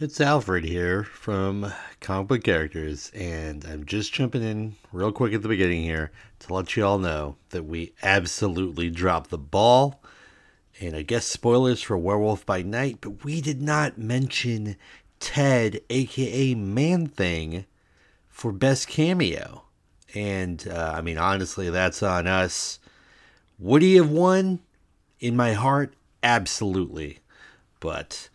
It's Alfred here from Comic Book Characters, and I'm just jumping in real quick at the beginning here to let you all know that we absolutely dropped the ball. And I guess spoilers for Werewolf by Night, but we did not mention Ted, aka Man Thing, for Best Cameo. And uh, I mean, honestly, that's on us. Would he have won? In my heart, absolutely. But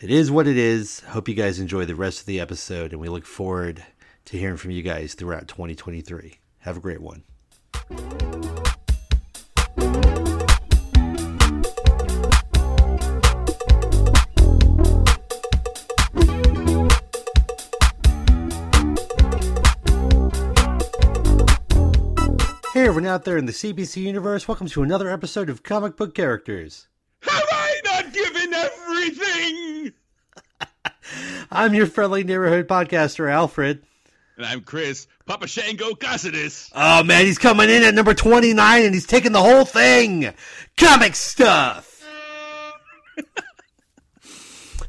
it is what it is. Hope you guys enjoy the rest of the episode, and we look forward to hearing from you guys throughout 2023. Have a great one. Hey, everyone out there in the CBC universe, welcome to another episode of Comic Book Characters. Have I not given everything? I'm your friendly neighborhood podcaster, Alfred. And I'm Chris, Papa Shango Cassidus. Oh man, he's coming in at number 29 and he's taking the whole thing. Comic stuff.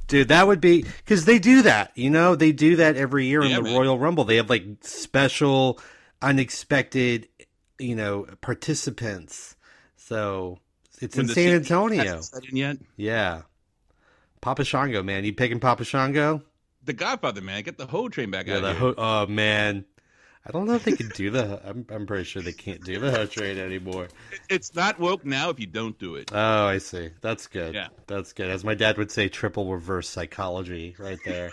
Dude, that would be because they do that. You know, they do that every year in the man. Royal Rumble. They have like special, unexpected, you know, participants. So it's When in San Antonio. hasn't set in yet. Yeah. Papa Shango, man. You picking Papa Shango? The Godfather, man. Get the hoe train back Yeah, out the here. ho- oh man. I don't know if they can do the. I'm, I'm pretty sure they can't do the hoe train anymore. It's not woke now if you don't do it. Oh, I see. That's good. Yeah. That's good. As my dad would say, triple reverse psychology right there.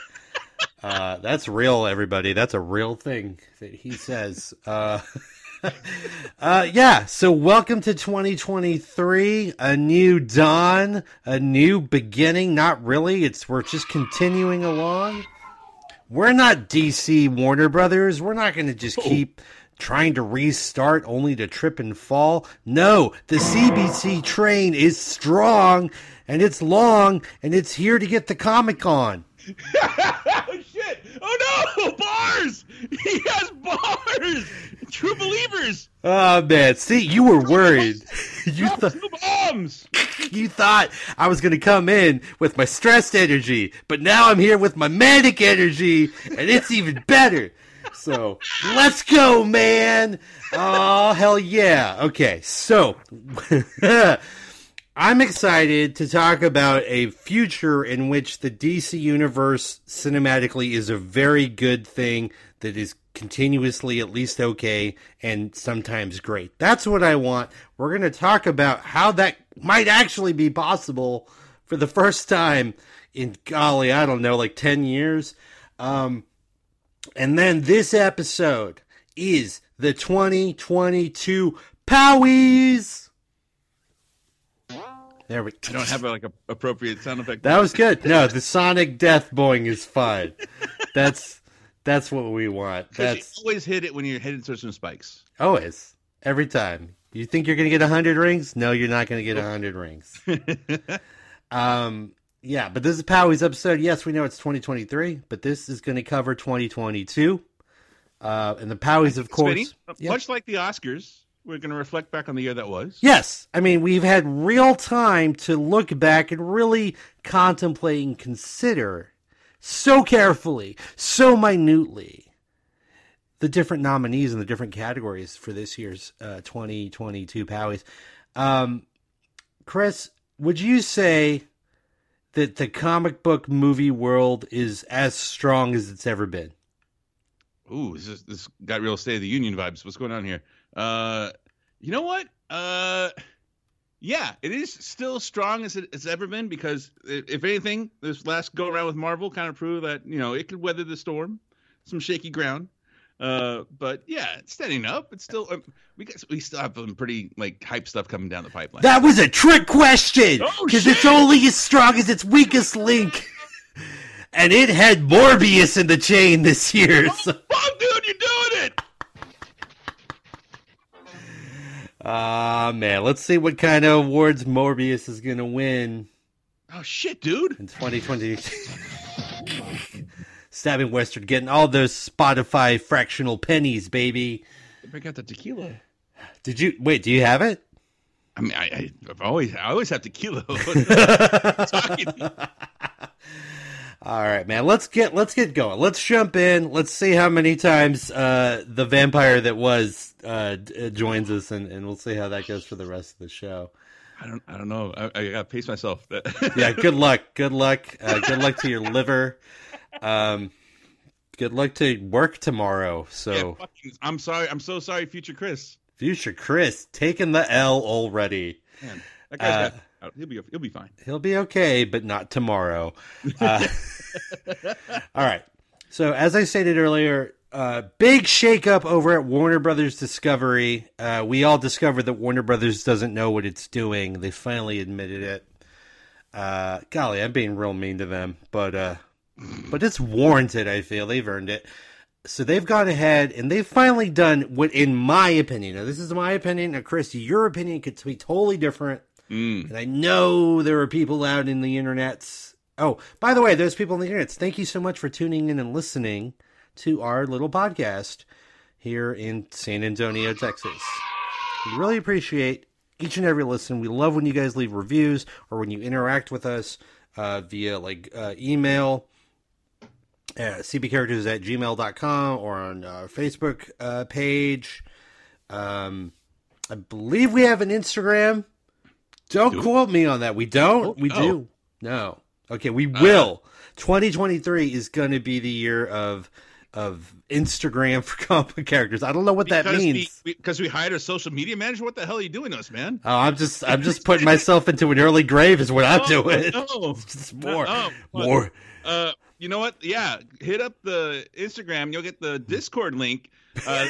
uh, that's real, everybody. That's a real thing that he says. Uh, uh, yeah. So welcome to 2023, a new dawn, a new beginning. Not really. It's we're just continuing along. We're not DC Warner Brothers. We're not going to just keep trying to restart only to trip and fall. No, the CBC train is strong and it's long and it's here to get the Comic on. oh! No! Bars! He has bars! True believers! Oh man, see, you were worried. you thought bombs! you thought I was to come in with my stressed energy, but now I'm here with my manic energy and it's even better. So, let's go, man. Oh, hell yeah. Okay, so I'm excited to talk about a future in which the DC universe cinematically is a very good thing that is continuously at least okay and sometimes great. That's what I want. We're going to talk about how that might actually be possible for the first time in golly, I don't know, like 10 years. Um and then this episode is the 2022 Powies. There we I don't have like a appropriate sound effect. That was good. No, the sonic death boing is fine. That's that's what we want. That's always hit it when you're hitting some spikes. always every time. You think you're gonna get hundred rings? No, you're not gonna get hundred rings. Um, yeah, but this is Powie's episode. Yes, we know it's 2023, but this is going to cover 2022. Uh, and the Powies, of course. Yeah. much like the Oscars, we're going to reflect back on the year that was. Yes, I mean we've had real time to look back and really contemplate and consider so carefully, so minutely the different nominees and the different categories for this year's uh, 2022 Powies. Um, Chris, would you say that the comic book movie world is as strong as it's ever been? Ooh, this, is, this got real State of the Union vibes. What's going on here? Uh, you know what? Uh, yeah, it is still strong as it, it's ever been because if anything, this last go around with Marvel kind of proved that you know it could weather the storm, some shaky ground. Uh, but yeah, it's standing up. It's still um, we got, we still have some pretty like hype stuff coming down the pipeline. That was a trick question Oh, because it's only as strong as its weakest link. And it had Morbius in the chain this year. So. oh, dude, you're doing it! Ah, man. Let's see what kind of awards Morbius is going to win Oh shit, dude! in 2020. Stabbing Westward getting all those Spotify fractional pennies, baby. Break out the tequila. Did you wait? Do you have it? I mean, I, I've always I always have tequila. All right, man. Let's get let's get going. Let's jump in. Let's see how many times uh, the vampire that was uh, d- joins us, and, and we'll see how that goes for the rest of the show. I don't. I don't know. I, I gotta pace myself. Yeah. Good luck. Good luck. Uh, good luck to your liver. Um, good luck to work tomorrow. So, Yeah, I'm sorry. I'm so sorry, future Chris. future Chris taking the L already. Man, that guy's Uh, got. He'll be. He'll be fine. He'll be okay, but not tomorrow. Uh, all right. So, as I stated earlier, uh, big shakeup over at Warner Brothers Discovery. Uh, we all discovered that Warner Brothers doesn't know what it's doing. They finally admitted it. Uh, golly, I'm being real mean to them, but uh, but it's warranted. I feel they've earned it. So they've gone ahead and they've finally done what, in my opinion, now this is my opinion. Now, Chris, your opinion could be totally different. Mm. And I know there are people out in the internets. Oh, by the way, those people in the internets, thank you so much for tuning in and listening to our little podcast here in San Antonio, Texas. We really appreciate each and every listen. We love when you guys leave reviews or when you interact with us uh, via like uh, email at cbcharacters at gmail.com or on our Facebook uh, page. Um, I believe we have an Instagram. Don't Do we? quote me on that. We don't. We Oh. do. No. Okay, we will. 2023 is going to be the year of of Instagram for comic characters. I don't know what that Because means. We, because we hired a social media manager. What the hell are you doing to us, man? Oh, I'm just I'm just putting myself into an early grave is what I'm Oh, doing. No. Just more, Oh, what? more. Uh, you know what? Yeah, hit up the Instagram. You'll get the Discord link. Uh,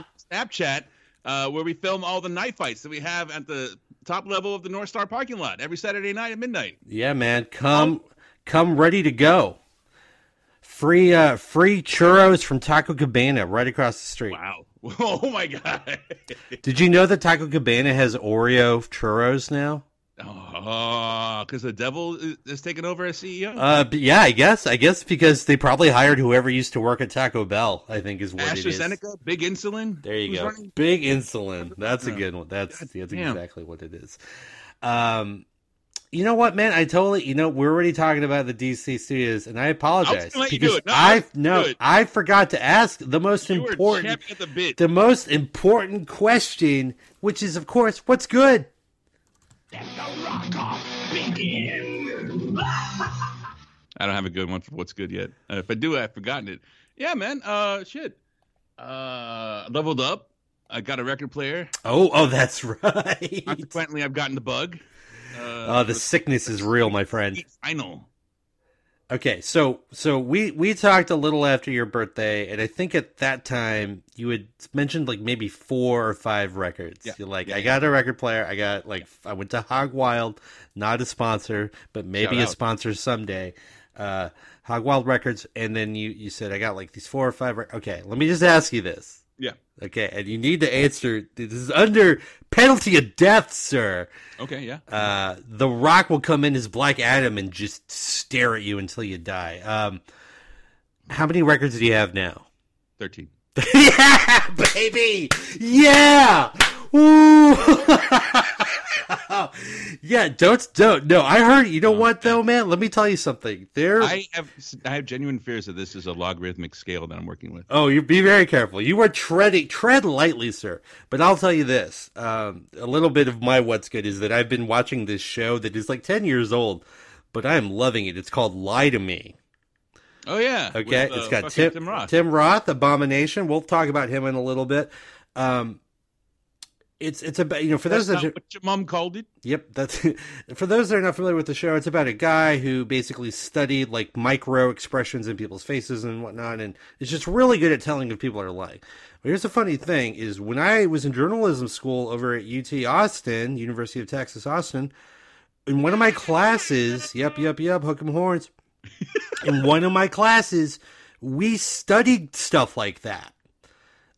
Snapchat, uh, where we film all the night fights that we have at the top level of the North Star parking lot every Saturday night at midnight. Yeah, man, come come ready to go. Free uh free churros from Taco Cabana right across the street. Wow. Oh my god. Did you know that Taco Cabana has Oreo churros now? Oh, because the devil is, taking over as CEO. Uh, yeah, I guess. I guess because they probably hired whoever used to work at Taco Bell. I think is what it is. AstraZeneca, big insulin. There you go. running- Big insulin. That's a good one. That's that's damn. exactly what it is. Um, you know what, man? I totally. You know, we're already talking about the DC studios, and I apologize you because. No, I no. I forgot to ask the most You important, the the most important question, which is, of course, what's good. I don't have a good one for what's good yet. Uh, if I do, I've forgotten it. Yeah, man. Uh, shit. Uh, leveled up. I got a record player. Oh, oh, that's right. Consequently, I've gotten the bug. Uh, Oh, the sickness is real, my friend. final. Okay, so so we we talked a little after your birthday, and I think at that time you had mentioned like maybe four or five records. Yeah. You're like, Yeah, I yeah. got a record player. I got like I went to Hog Wild, not a sponsor, but maybe a sponsor someday. Uh, Hog Wild Records, and then you you said I got like these four or five. Rec- okay, let me just ask you this. Okay, and you need to answer. This is under penalty of death, sir. Okay. Yeah. Uh, the Rock will come in as Black Adam and just stare at you until you die. Um, how many records do you have now? Thirteen. yeah, baby. Yeah. Ooh. yeah. Don't don't. No, I heard. You know Oh, what though, man? Let me tell you something. There. I have I have genuine fears that this is a logarithmic scale that I'm working with. Oh, you be very careful. You are treading tread lightly, sir. But I'll tell you this: um, a little bit of my what's good is that I've been watching this show that is like ten years old, but I am loving it. It's called Lie to Me. Oh yeah. Okay, with, uh, it's got Tim, Tim Roth. Tim Roth, Abomination. We'll talk about him in a little bit. Um, it's it's about you know for That's those that what your mom called it. Yep, that's for those that are not familiar with the show. It's about a guy who basically studied like micro expressions in people's faces and whatnot, and is just really good at telling if people are lying. But here's the funny thing: is when I was in journalism school over at UT Austin, University of Texas Austin, in one of my classes, yep, yep, yep, hook 'em horns. in one of my classes, we studied stuff like that.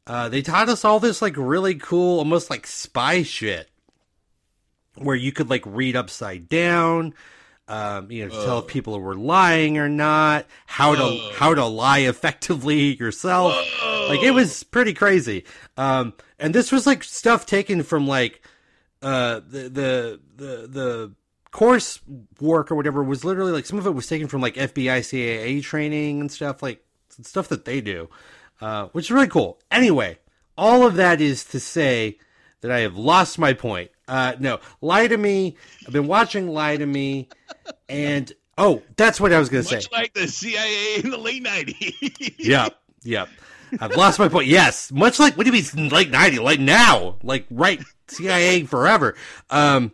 Uh, they taught us all this like really cool, almost like spy shit. Where you could like read upside down um, you know to tell if people were lying or not how to how to lie effectively yourself. Like it was pretty crazy. Um, and this was like stuff taken from like uh, the the the the course work or whatever was literally like some of it was taken from like FBI, CIA training and stuff like stuff that they do, uh, which is really cool. Anyway, all of that is to say that I have lost my point. Uh, no, lie to me. I've been watching Lie to Me, and oh, that's what I was going to say. Much like the CIA in the late '90s. Yep, yep. I've lost my point. Yes, much like what do you mean like ninety? Like now? Like right? CIA forever. Um,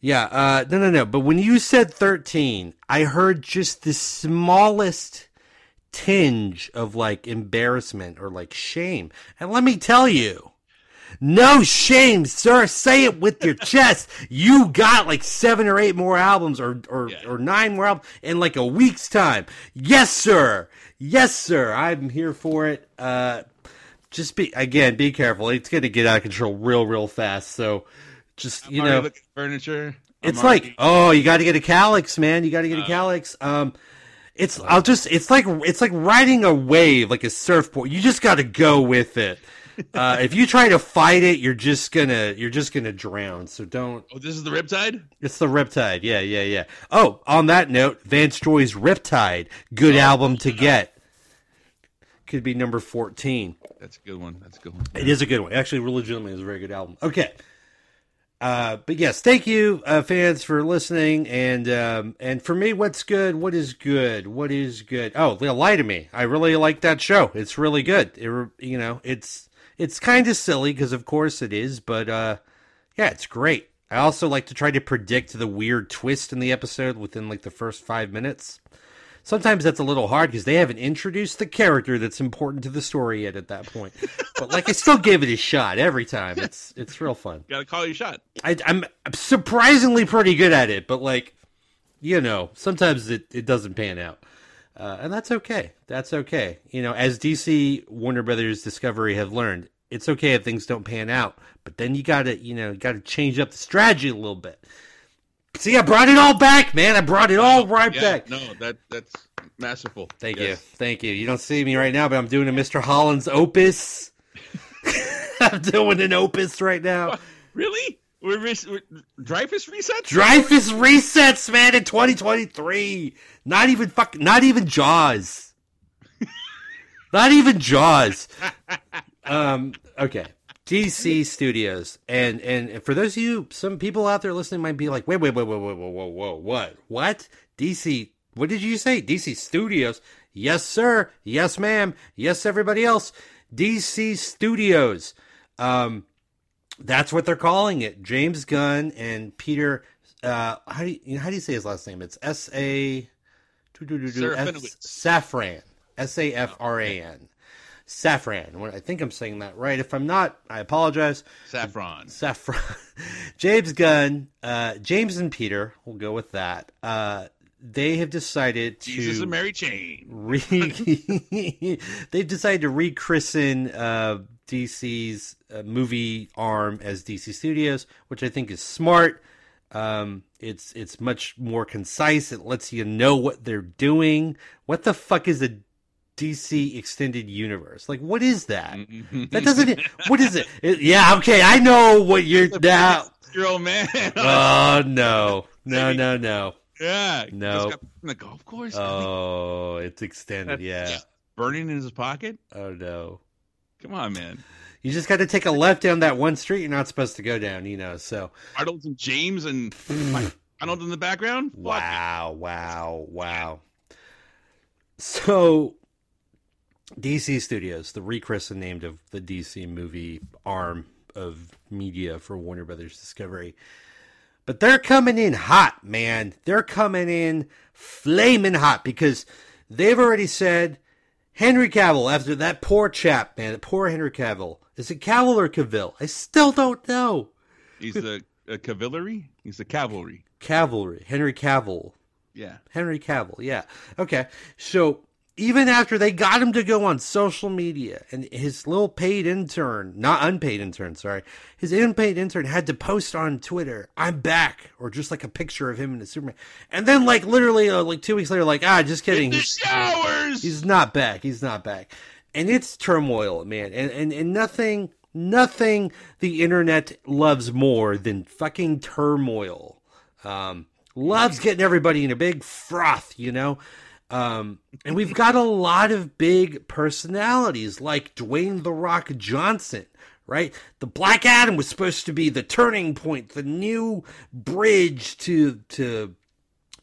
yeah. Uh, no, no, no. But when you said thirteen, I heard just the smallest tinge of like embarrassment or like shame. And let me tell you. No shame, sir. Say it with your chest. You got like seven or eight more albums or or, Yeah. or nine more albums in like a week's time. Yes, sir. Yes, sir. I'm here for it. Uh, just be again, be careful. It's gonna get out of control real, real fast. So just I'm you know, looking at furniture. I'm it's already- like, oh, you got to get a Kallax, man. You got to get a Uh, Kallax. Um, it's I'll just it's like it's like riding a wave, like a surfboard. You just got to go with it. Uh, if you try to fight it, you're just gonna you're just gonna drown. So don't. oh, this is the Riptide. It's the Riptide. Yeah, yeah, yeah. Oh, on that note, Vance Joy's Riptide, good Oh, album to get. Could be number fourteen. That's a good one. That's a good one. It is a good one. Actually, legitimately, is a very good album. Okay. Uh, but yes, thank you, uh, fans, for listening. And um, and for me, what's good? What is good? What is good? Oh, yeah, lie to me. I really like that show. It's really good. It, you know, it's it's kind of silly because of course it is, but uh, yeah, it's great. I also like to try to predict the weird twist in the episode within like the first five minutes. Sometimes that's a little hard because they haven't introduced the character that's important to the story yet at that point. But like, I still give it a shot every time. It's it's real fun. Got to call your shot. I, I'm surprisingly pretty good at it, but like, you know, sometimes it, it doesn't pan out. Uh, and that's okay. That's okay. You know, as DC Warner Brothers Discovery have learned, it's okay if things don't pan out, but then you gotta, you know, gotta change up the strategy a little bit. See, I brought it all back, man. I brought it all right Yeah, back. no, that that's masterful. Thank you. Thank you. You don't see me right now, but I'm doing a Mr. Holland's opus. I'm doing an opus right now. Really? We're, res- we're Dreyfuss resets. Dreyfuss resets, man, in 2023. Not even fuck, not even Jaws. not even Jaws. Um, okay. DC Studios, and and for those of you, some people out there listening might be like, wait, wait, wait, wait, wait, whoa, whoa, whoa, what, what? DC? What did you say? DC Studios? Yes, sir. Yes, ma'am. Yes, everybody else. DC Studios. Um, that's what they're calling it. James Gunn and Peter. Uh, how do you, how do you say his last name? It's S A. Safran. S A F R A N. Safran. Well, I think I'm saying that right. If I'm not, I apologize. Saffron. Saffron. James Gunn, uh, James and Peter, we'll go with that. Uh, they have decided to Jesus and Mary Chain. re- they've decided to rechristen uh, DC's uh, movie arm as DC Studios, which I think is smart. Um, it's it's much more concise. It lets you know what they're doing. What the fuck is a DC extended universe? Like, what is that? That doesn't. What is it? It- yeah, okay, I know what you're now. Your old man. Oh no, no, no, no. yeah. No. In the golf course. Oh, it's extended. Yeah. Burning in his pocket. Oh no. Come on, man. You just got to take a left down that one street you're not supposed to go down, you know. So, Arnold and James and Arnold in the background. Wow, wow, wow. So, DC Studios, the rechristened named of the DC movie arm of media for Warner Brothers Discovery. But they're coming in hot, man. They're coming in flaming hot because they've already said Henry Cavill, after that poor chap, man, poor Henry Cavill. Is it Cavill or Cavill? I still don't know. He's the a cavalry. He's a cavalry. Cavalry. Henry Cavill. Yeah. Henry Cavill, yeah. Okay. So even after they got him to go on social media and his little paid intern, not unpaid intern, sorry, his unpaid intern had to post on Twitter, I'm back, or just like a picture of him in a Superman. And then like literally uh, like two weeks later, like, ah, just kidding. The He's, showers. he's not back. He's not back. And it's turmoil, man. And, and, and nothing, nothing the internet loves more than fucking turmoil. Um, loves getting everybody in a big froth, you know. Um, and we've got a lot of big personalities like Dwayne the Rock Johnson, right? The Black Adam was supposed to be the turning point, the new bridge to to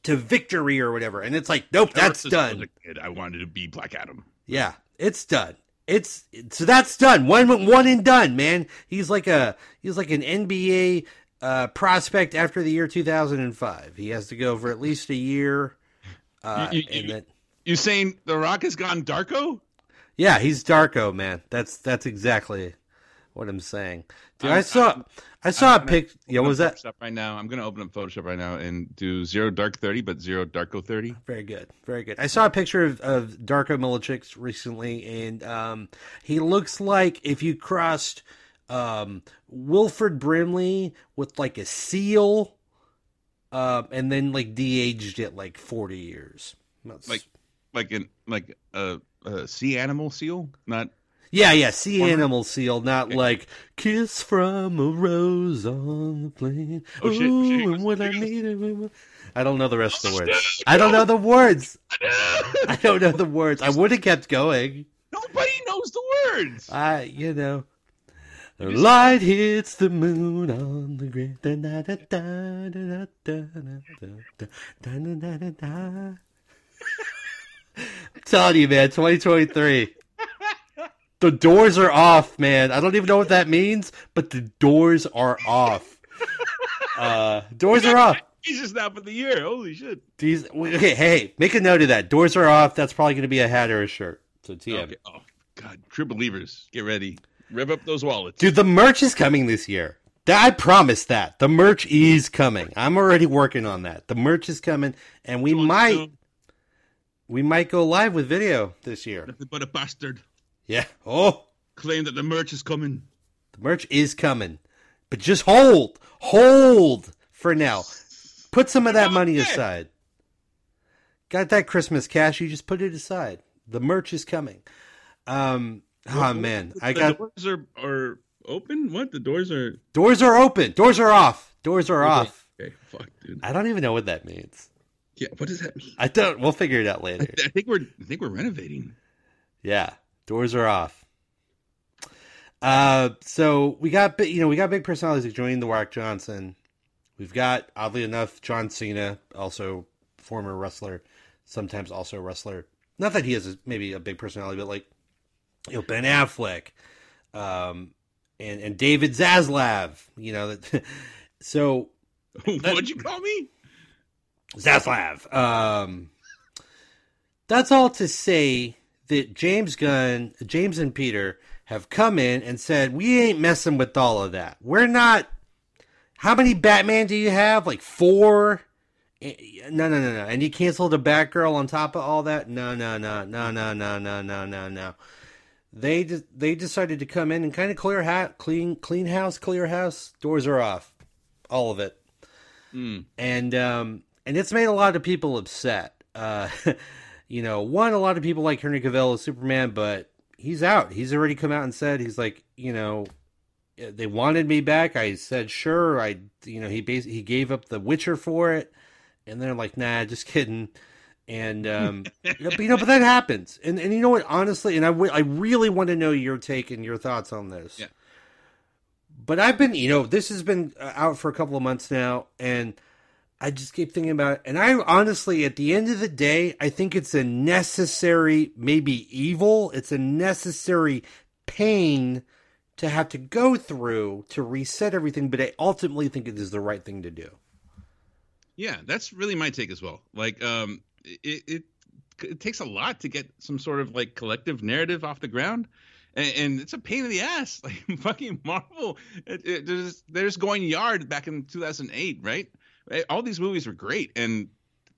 to victory or whatever. And it's like, nope, that's Ever since I was done. kid, I wanted to be Black Adam. Yeah, it's done. It's so that's done. One one and done, man. He's like a he's like an NBA uh, prospect after the year 2005. He has to go for at least a year. Uh, You- you- then You saying The Rock has gone Darko? yeah, he's Darko, man. That's that's exactly what I'm saying. Dude, I I'm- saw I saw a I'm gonna pic. Yeah, what was that? Photoshop right now? I'm gonna open up Photoshop right now and do zero dark thirty, but zero darko thirty. Very good, very good. I saw a picture of, of Darko Milicic recently, and um, he looks like if you crossed um, Wilford Brimley with like a seal, um, and then like de-aged it like forty years. That's- Like, like an like a, a sea animal seal, not yeah, yeah, sea animal seal, not like kiss from a rose on the plain. Oh, shit, Ooh, shit, and what I was- I don't know the rest of the words. I don't know the words. I don't know the words. I would have kept going. Nobody knows the words. I, you know, the light hits the moon on the grid. I'm telling you, man, 2023. The doors are off, man. I don't even know what that means, but the doors are off. Uh, doors are off. Jesus, not for the year. Holy shit. These, okay, hey, make a note of that. Doors are off. That's probably going to be a hat or a shirt. So TM. Okay. Oh, God. True believers, get ready. Rev up those wallets. Dude, the merch is coming this year. I promise that. The merch is coming. I'm already working on that. The merch is coming and we might we might go live with video this year. Nothing but a bastard. Yeah. Oh, Claim that the merch is coming. the merch is coming. But just hold. Hold for now. Put some of that money aside. Got that Christmas cash, you just put it aside. The merch is coming. Um oh man, I the got doors are are open. What the doors are? doors are open. Doors are off. Doors are off. Okay, fuck, dude. I don't even know what that means. Yeah, what does that mean? I don't. We'll figure it out later. I think we're I think we're renovating. Yeah, doors are off. Uh, so we got you know we got big personalities like Dwayne the Rock Johnson. We've got oddly enough John Cena, also former wrestler, sometimes also a wrestler. Not that he has a, maybe a big personality, but like you know Ben Affleck, um, and and David Zaslav. You know that. so What'd you call me? Zaslav. Um, that's all to say that James Gunn, James and Peter have come in and said, we ain't messing with all of that. We're not. How many Batman do you have? Like four? Eh, No, no, no, no. And you canceled a Batgirl on top of all that? No, no, no, no, no, no, no, no, no, no. They de- they decided to come in and kind of clear hat, clean clean house, clear house. Doors are off, all of it Hmm. and um, and it's made a lot of people upset. Uh, you know, one, a lot of people like Henry Cavill as Superman, but he's out. He's already come out and said he's like, you know, they wanted me back. I said sure. I, you know, he bas- he gave up The Witcher for it, and they're like, nah, just kidding. And um, you know, but, you know, but that happens. And and you know what? Honestly, and I w- I really want to know your take and your thoughts on this. Yeah. But I've been, you know, this has been uh, out for a couple of months now, and I just keep thinking about it. And I honestly, at the end of the day, I think it's a necessary, maybe evil. It's a necessary pain to have to go through to reset everything. But I ultimately think it is the right thing to do. Yeah, that's really my take as well. Like, um, it, it it takes a lot to get some sort of like collective narrative off the ground, and, and it's a pain in the ass. Like fucking Marvel, it, it, they're, just, they're just going yard back in 2008, right? All these movies were great, and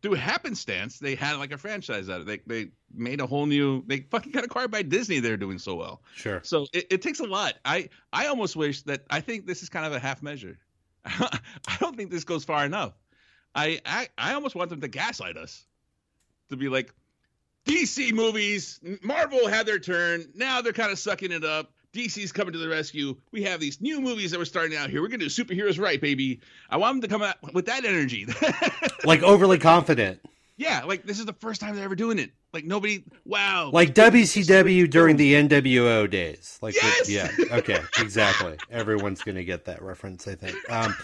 through happenstance, they had like a franchise out of it. They they made a whole new. They fucking got acquired by Disney. They're doing so well. Sure. So it, it takes a lot. I I almost wish that I think this is kind of a half measure. I don't think this goes far enough. I, I I almost want them to gaslight us, to be like, DC movies, Marvel had their turn. Now they're kind of sucking it up. DC's coming to the rescue. We have these new movies that we're starting out here. We're gonna do superheroes right, baby. I want them to come out with that energy. like overly confident. Yeah, like this is the first time they're ever doing it. Like nobody, wow. Like WCW during the NWO days. Like Yes! yeah, okay, exactly. Everyone's gonna get that reference, I think. Um,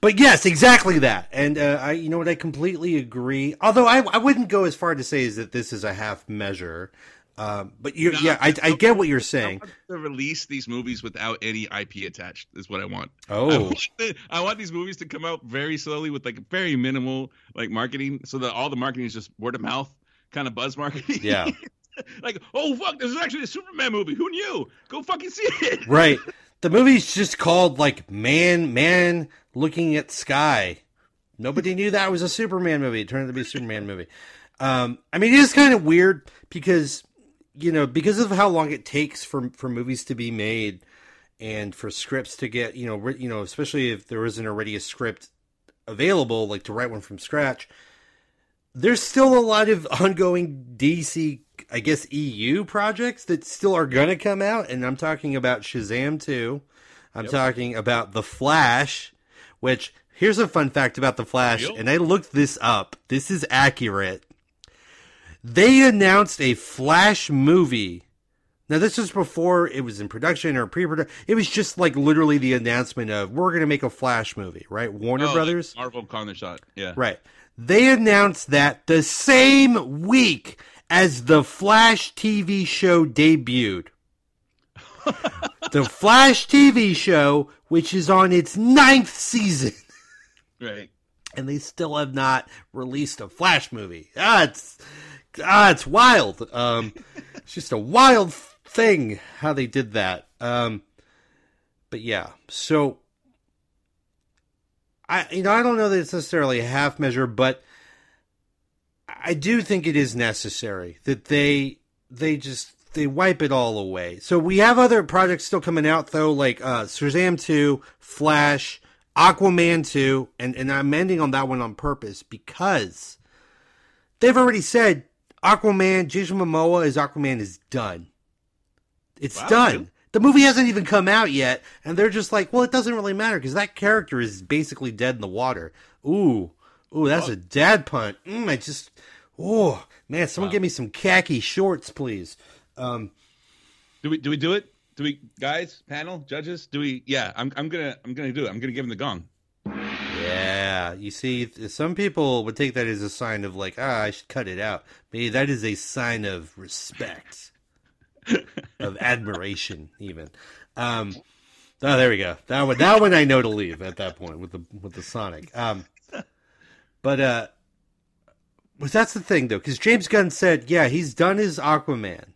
but yes, exactly that. And uh, I, you know what, I completely agree. Although I, I wouldn't go as far to say is that this is a half measure. Um, but you, No, yeah, I, I get what you're I saying. want to release these movies without any IP attached. Is what I want. I Oh, want, the- I want these movies to come out very slowly with like very minimal like marketing, so that all the marketing is just word of mouth kind of buzz marketing. yeah, like, oh fuck, this is actually a Superman movie. Who knew? Go fucking see it. right. The movie's just called like Man, Man Looking at Sky. Nobody knew that was a Superman movie. It turned out to be a Superman movie. Um, I mean, it is kind of weird because you know because of how long it takes for for movies to be made and for scripts to get you know ri- you know especially if there isn't already a script available like to write one from scratch. There's still a lot of ongoing DC, I guess EU projects that still are gonna come out, and I'm talking about Shazam 2. I'm Yep. talking about The Flash, which here's a fun fact about The Flash, Real? and I looked this up. This is accurate. They announced a Flash movie. Now this was before it was in production or pre-production. It was just like literally the announcement of we're going to make a Flash movie, right? Warner Oh, Brothers. Marvel their shot. Yeah. Right. They announced that the same week as the Flash TV show debuted. the Flash TV show, which is on its ninth season, Right. and they still have not released a Flash movie. Ah, it's ah, it's wild. Um, it's just a wild thing how they did that. Um, but yeah, so I you know I don't know that it's necessarily a half measure, but I do think it is necessary that they they just they wipe it all away. So we have other projects still coming out though, like uh Shazam 2, Flash, Aquaman 2, and, and I'm ending on that one on purpose because they've already said Aquaman, Jason Momoa as Aquaman is done. It's Wow, done. really? The movie hasn't even come out yet, and they're just like, well, it doesn't really matter because that character is basically dead in the water. Ooh, ooh, that's a dad punt. Mm, I just, oh man, someone Wow. give me some khaki shorts, please. Um, Do we do we do it? Do we guys, panel, judges? Do we yeah, I'm I'm gonna I'm gonna do it. I'm gonna give him the gong. yeah, you see, some people would take that as a sign of like, ah, I should cut it out. Maybe that is a sign of respect, of admiration, even. Um, oh, there we go. That one, that one I know to leave at that point with the with the Sonic. Um, but uh, but that's the thing though, because James Gunn said, yeah, he's done his Aquaman,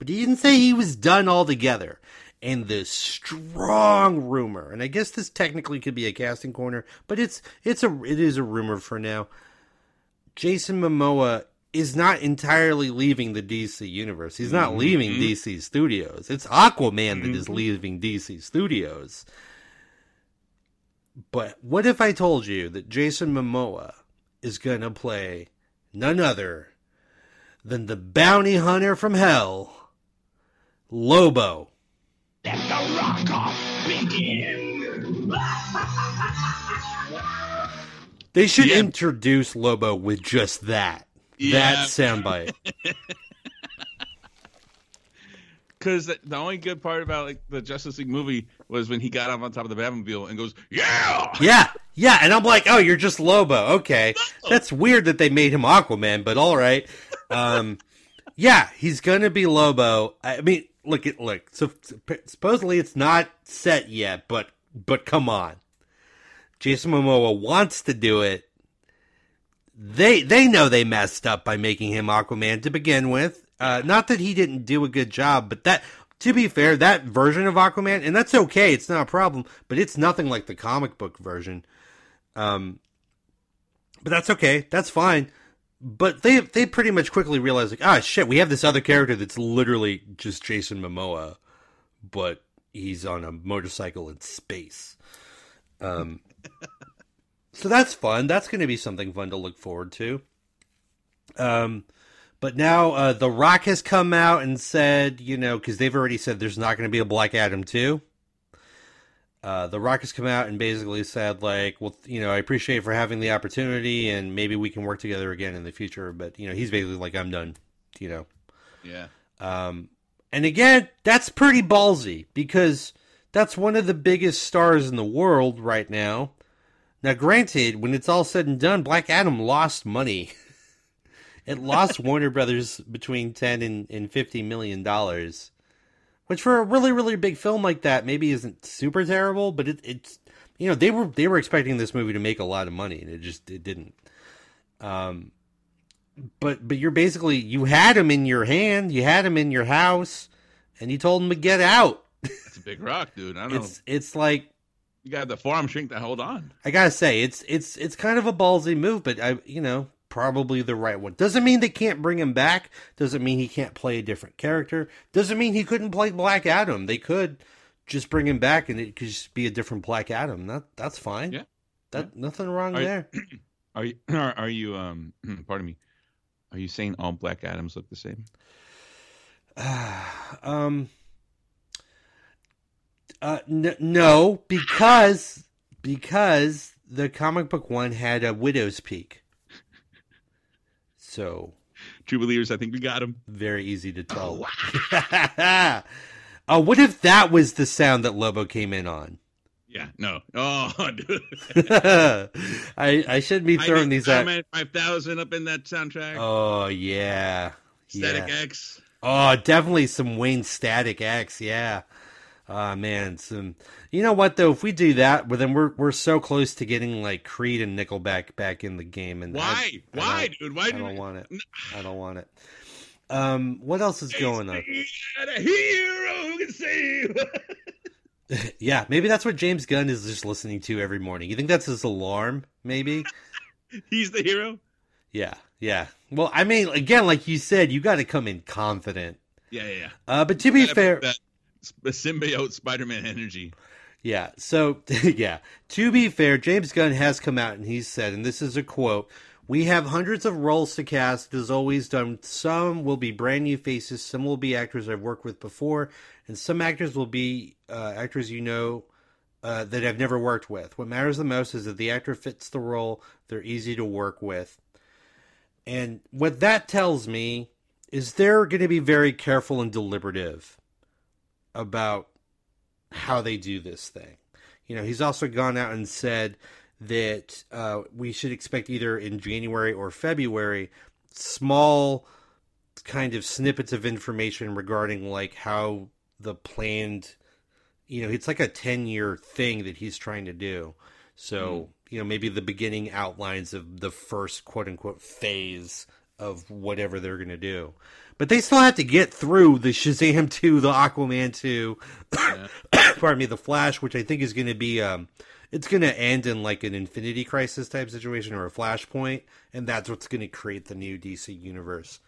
but he didn't say he was done altogether. And the strong rumor, and I guess this technically could be a casting corner, but it's it's a it is a rumor for now. Jason Momoa is not entirely leaving the DC universe. He's not leaving Mhm. DC Studios. It's Aquaman that is Mhm. leaving DC Studios. But what if I told you that Jason Momoa is going to play none other than the bounty hunter from hell, Lobo? Let the rock off begin. They should Yeah. introduce Lobo with just that. Yeah. That soundbite. Because the, the only good part about like the Justice League movie was when he got up on top of the Batmobile and goes, "Yeah, yeah, yeah. And I'm like, oh, you're just Lobo. Okay. That's weird that they made him Aquaman, but all right. Um, yeah, he's going to be Lobo. I mean, look at, look. So supposedly it's not set yet, but, but come on. Jason Momoa wants to do it. They they know they messed up by making him Aquaman to begin with. Uh, not that he didn't do a good job, but that to be fair, that version of Aquaman, and that's okay, it's not a problem, but it's nothing like the comic book version. Um, but that's okay, that's fine. But they they pretty much quickly realized like, ah, shit, we have this other character that's literally just Jason Momoa, but he's on a motorcycle in space. Um, so that's fun. That's going to be something fun to look forward to. Um, But now uh, The Rock has come out and said, you know, because they've already said there's not going to be a Black Adam 2. Uh, the Rock has come out and basically said, like, well, you know, I appreciate for having the opportunity and maybe we can work together again in the future. But, you know, he's basically like, I'm done, you know. Yeah. Um, and again, that's pretty ballsy because that's one of the biggest stars in the world right now. Now, granted, when it's all said and done, Black Adam lost money. it lost Warner Brothers between ten and, and fifty million dollars, which for a really really big film like that maybe isn't super terrible, but it, it's you know they were they were expecting this movie to make a lot of money and it just it didn't. Um, but but you're basically you had him in your hand, you had him in your house, and you told him to get out. It's a big rock, dude. I don't know. It's it's like You got the forearm shrink to hold on. I gotta say it's it's it's kind of a ballsy move, but I you know probably the right one. Doesn't mean they can't bring him back. Doesn't mean he can't play a different character. Doesn't mean he couldn't play Black Adam. They could just bring him back and it could just be a different Black Adam. That that's fine. Yeah. That nothing wrong Are there. Are you? Are, are you? Um, pardon me. Are you saying all Black Adams look the same? um uh n- no because because the comic book one had a widow's peak so True believers, I think we got him. very easy to Oh, tell oh uh, what if that was the sound that lobo came in on Yeah. No. Oh, dude. i i shouldn't be throwing these I'm out at five thousand up in that soundtrack. oh yeah Static yeah. X. Oh, definitely some Wayne Static X, yeah. Oh man, some. You know what though? If we do that, well, then we're we're so close to getting like Creed and Nickelback back in the game, and Why? I Why, don't- dude? Why I do don't we- want it. I don't want it. Um, what else is going on? A hero can save. Yeah, maybe that's what James Gunn is just listening to every morning. You think that's his alarm? Maybe. He's the hero. Yeah, yeah. Well, I mean, again, like you said, you got to come in confident. Yeah, yeah, yeah. Uh, but to be fair, That symbiote Spider-Man energy. Yeah. So, yeah. To be fair, James Gunn has come out and he said, and this is a quote We have hundreds of roles to cast, as always done. Some will be brand new faces, some will be actors I've worked with before, and some actors will be uh, actors you know uh, that I've never worked with. What matters the most is that the actor fits the role, they're easy to work with. And what that tells me is they're going to be very careful and deliberative about how they do this thing. You know, he's also gone out and said that uh, we should expect either in January or February small kind of snippets of information regarding like how the planned you know it's like a 10 year thing that he's trying to do. So you know maybe the beginning outlines of the first quote unquote phase of whatever they're going to do but they still have to get through the Shazam 2 the Aquaman 2 pardon me the Flash which I think is going to be um it's going to end in like an Infinite Crisis type situation or a Flashpoint and that's what's going to create the new DC universe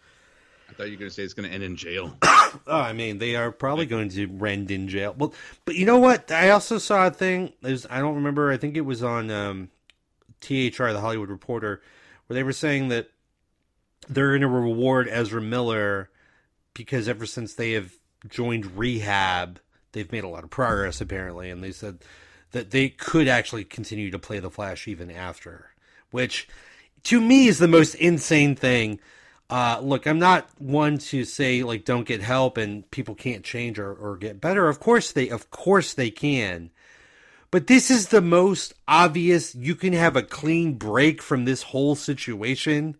I thought you were going to say it's going to end in jail. Oh, I mean, they are probably going to rend in jail. Well, but you know what? I also saw a thing. There's, I don't remember. I think it was on um, THR, the Hollywood Reporter, where they were saying that they're going to reward Ezra Miller because ever since they have joined rehab, they've made a lot of progress apparently, and they said that they could actually continue to play the Flash even after, which to me is the most insane thing. Uh, look, I'm not one to say like don't get help and people can't change or, or get better. Of course they, of course they can. But this is the most obvious. You can have a clean break from this whole situation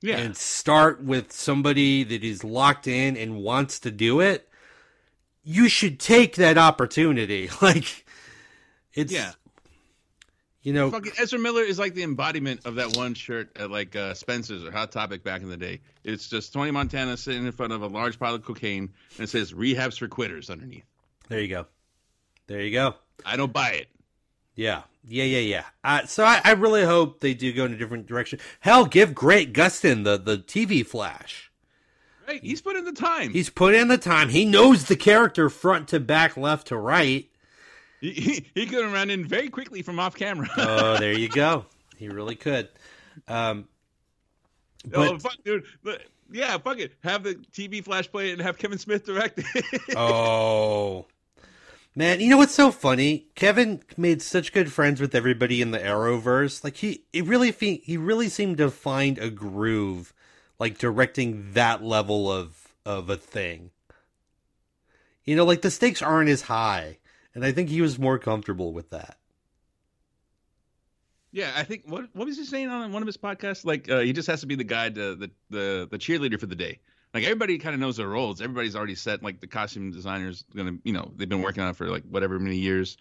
Yeah. and start with somebody that is locked in and wants to do it. You should take that opportunity. Like, it's Yeah. you know, Fucking Ezra Miller is like the embodiment of that one shirt at like uh, Spencer's or Hot Topic back in the day. It's just Tony Montana sitting in front of a large pile of cocaine and it says "Rehabs for Quitters" underneath. there you go, there you go. I don't buy it. Yeah, yeah, yeah, yeah. Uh, so I, I really hope they do go in a different direction. Hell, give Grant Gustin the the TV Flash. Right? He's put in the time. He's put in the time. He knows the character front to back, left to right. He, he, he could have run in very quickly from off camera. Oh, there you go. He really could. Um, oh, fuck, dude. But, yeah, fuck it. Have the TV flash play it and have Kevin Smith direct it. Oh. Man, you know what's so funny? Kevin made such good friends with everybody in the Arrowverse. Like he, he really, fe- he really seemed to find a groove, like directing that level of of a thing. You know, like the stakes aren't as high, and I think he was more comfortable with that. Yeah, I think what what was he saying on one of his podcasts? Like uh, he just has to be the guy, to, the the the cheerleader for the day. Like everybody kind of knows their roles. Everybody's already set. Like the costume designers gonna, you know, they've been working on it for like whatever many years.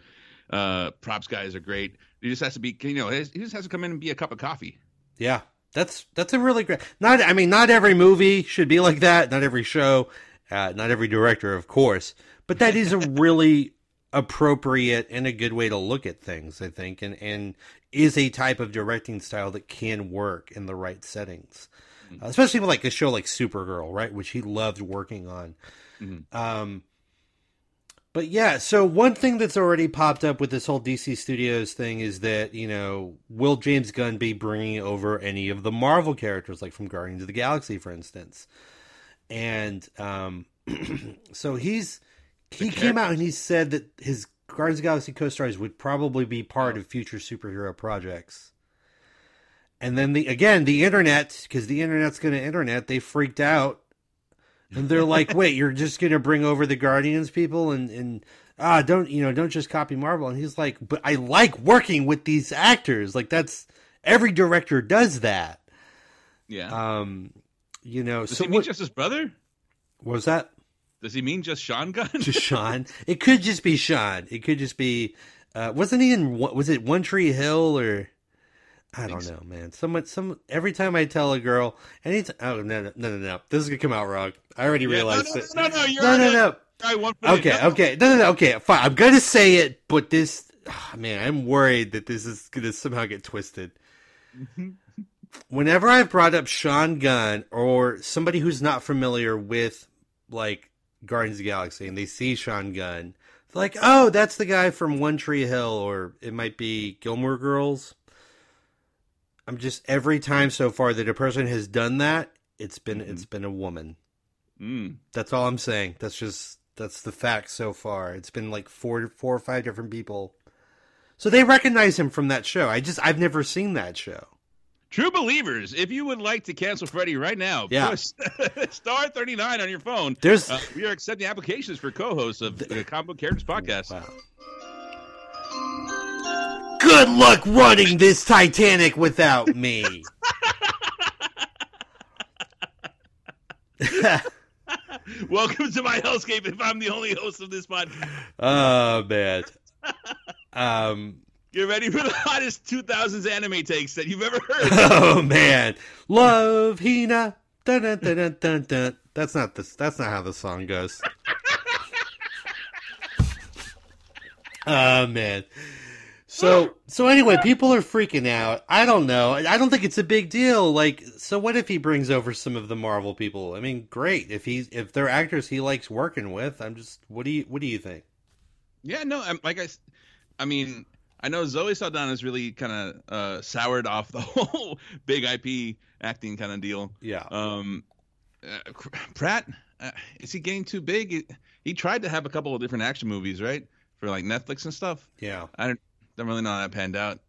Uh, props guys are great. He just has to be, you know, he just has to come in and be a cup of coffee. Yeah, that's that's a really great. Not, I mean, not every movie should be like that. Not every show, uh, not every director, of course. But that is a really appropriate and a good way to look at things. I think, and and is a type of directing style that can work in the right settings, uh, especially with like a show like Supergirl, right, which he loved working on. Mhm. Um, but yeah, so one thing that's already popped up with this whole DC Studios thing is that, you know, will James Gunn be bringing over any of the Marvel characters, like from Guardians of the Galaxy, for instance? And um, so he's he came out and he said that his Guardians of the Galaxy co-stars would probably be part of future superhero projects. And then the again the internet because the internet's going to internet they freaked out and they're like, "Wait, you're just gonna bring over the Guardians people and and ah, don't you know, don't just copy Marvel." And he's like, "But I like working with these actors. Like that's every director does that." Yeah. Um, you know, Does so he mean what, just his brother? what was that? Does he mean just Sean Gunn? Just Sean? It could just be Sean. It could just be. Uh, wasn't he in? Was it One Tree Hill or? I don't know, man. Someone, some. Every time I tell a girl, anytime. Oh no, no, no, no, no. This is gonna come out wrong. I already Yeah, no, realized no, it. no, no, no, you're no, no, no. Guy, one foot in. Okay, No. okay. No, no, no. Okay, fine. I'm gonna say it, but this, ah, man, I'm worried that this is gonna somehow get twisted. Whenever I've brought up Sean Gunn or somebody who's not familiar with like Guardians of the Galaxy, and they see Sean Gunn, they're like, "Oh, that's the guy from One Tree Hill," or it might be Gilmore Girls. I'm just every time so far that a person has done that, it's been it's been a woman. Mm. That's all I'm saying. That's just that's the fact so far. It's been like four four or five different people. So they recognize him from that show. I just I've never seen that show. True believers, if you would like to cancel Freddie right now, Yeah. push star 39 on your phone. There's Uh, we are accepting applications for co-hosts of the Comic Book Characters podcast. wow. Good luck running this Titanic without me. Welcome to my hellscape. If I'm the only host of this podcast, oh man. Um get ready for the hottest 2000s anime takes that you've ever heard. oh man. Love Hina. Dun, dun, dun, dun, dun, dun. That's not this that's not how the song goes. Oh man. So so anyway, people are freaking out. I don't know. I don't think it's a big deal. Like, so what if he brings over some of the Marvel people? I mean, great. If he's if they're actors he likes working with, I'm just what do you what do you think? Yeah, no, I'm, like I, I mean, I know Zoe Saldana's really kind of uh, soured off the whole big IP acting kind of deal. Yeah. Um, uh, Pratt, uh, is he getting too big? He, he tried to have a couple of different action movies, right, for like Netflix and stuff. Yeah. I don't, don't really know how that panned out.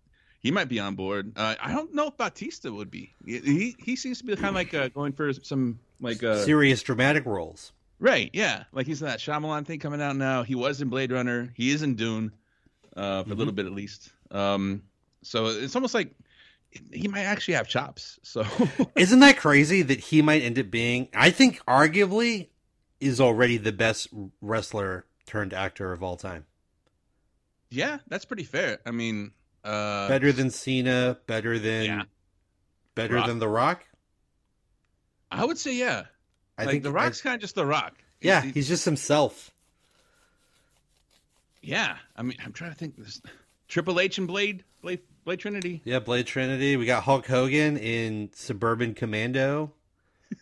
He might be on board. Uh, I don't know if Batista would be. He he, seems to be kind of like uh, going for some like uh, Serious dramatic roles. Right, yeah. Like he's in that Shyamalan thing coming out now. He was in Blade Runner. He is in Dune, uh, for a little bit at least. Um, so it's almost like he might actually have chops. So Isn't that crazy that he might end up being I think arguably is already the best wrestler turned actor of all time. Yeah, that's pretty fair. I mean, uh, better than Cena, better than Yeah. better Rock. than The Rock. I would say yeah. I like think the Rock's kind of just the Rock. yeah, He's- he's just himself. yeah. I mean, I'm trying to think. This Triple H and Blade, Blade, Blade Trinity. Yeah, Blade Trinity. We got Hulk Hogan in Suburban Commando,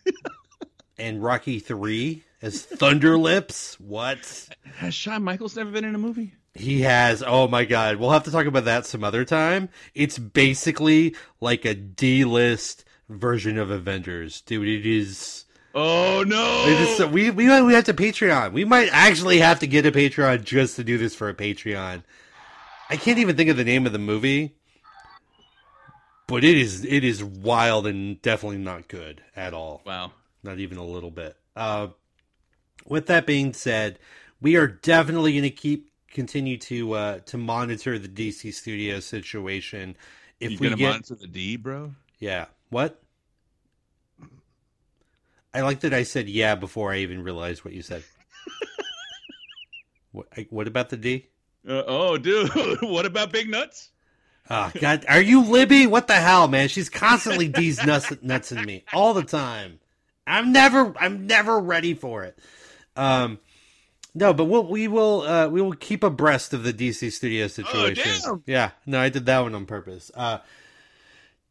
and Rocky Three as Thunder Lips. What? Has Shawn Michaels never been in a movie? He has. Oh my god. We'll have to talk about that some other time. It's basically like a D-list version of Avengers, dude. It is. Oh no! It is so, we we we have to Patreon. We might actually have to get a Patreon just to do this for a Patreon. I can't even think of the name of the movie, but it is it is wild and definitely not good at all. wow. Not even a little bit. Uh, with that being said, we are definitely going to keep continue to uh, to monitor the DC Studio situation. If you we gonna get monitor the D, bro? yeah, what? I like that I said yeah before I even realized what you said. what? What about the D? Uh, oh, dude. what about big nuts? Oh God, are you Libby? What the hell, man? She's constantly D's nuts nuts in me all the time. I'm never I'm never ready for it. Um, no, but we'll, we will uh, we will keep abreast of the DC Studio situation. damn. Yeah, no, I did that one on purpose. Uh,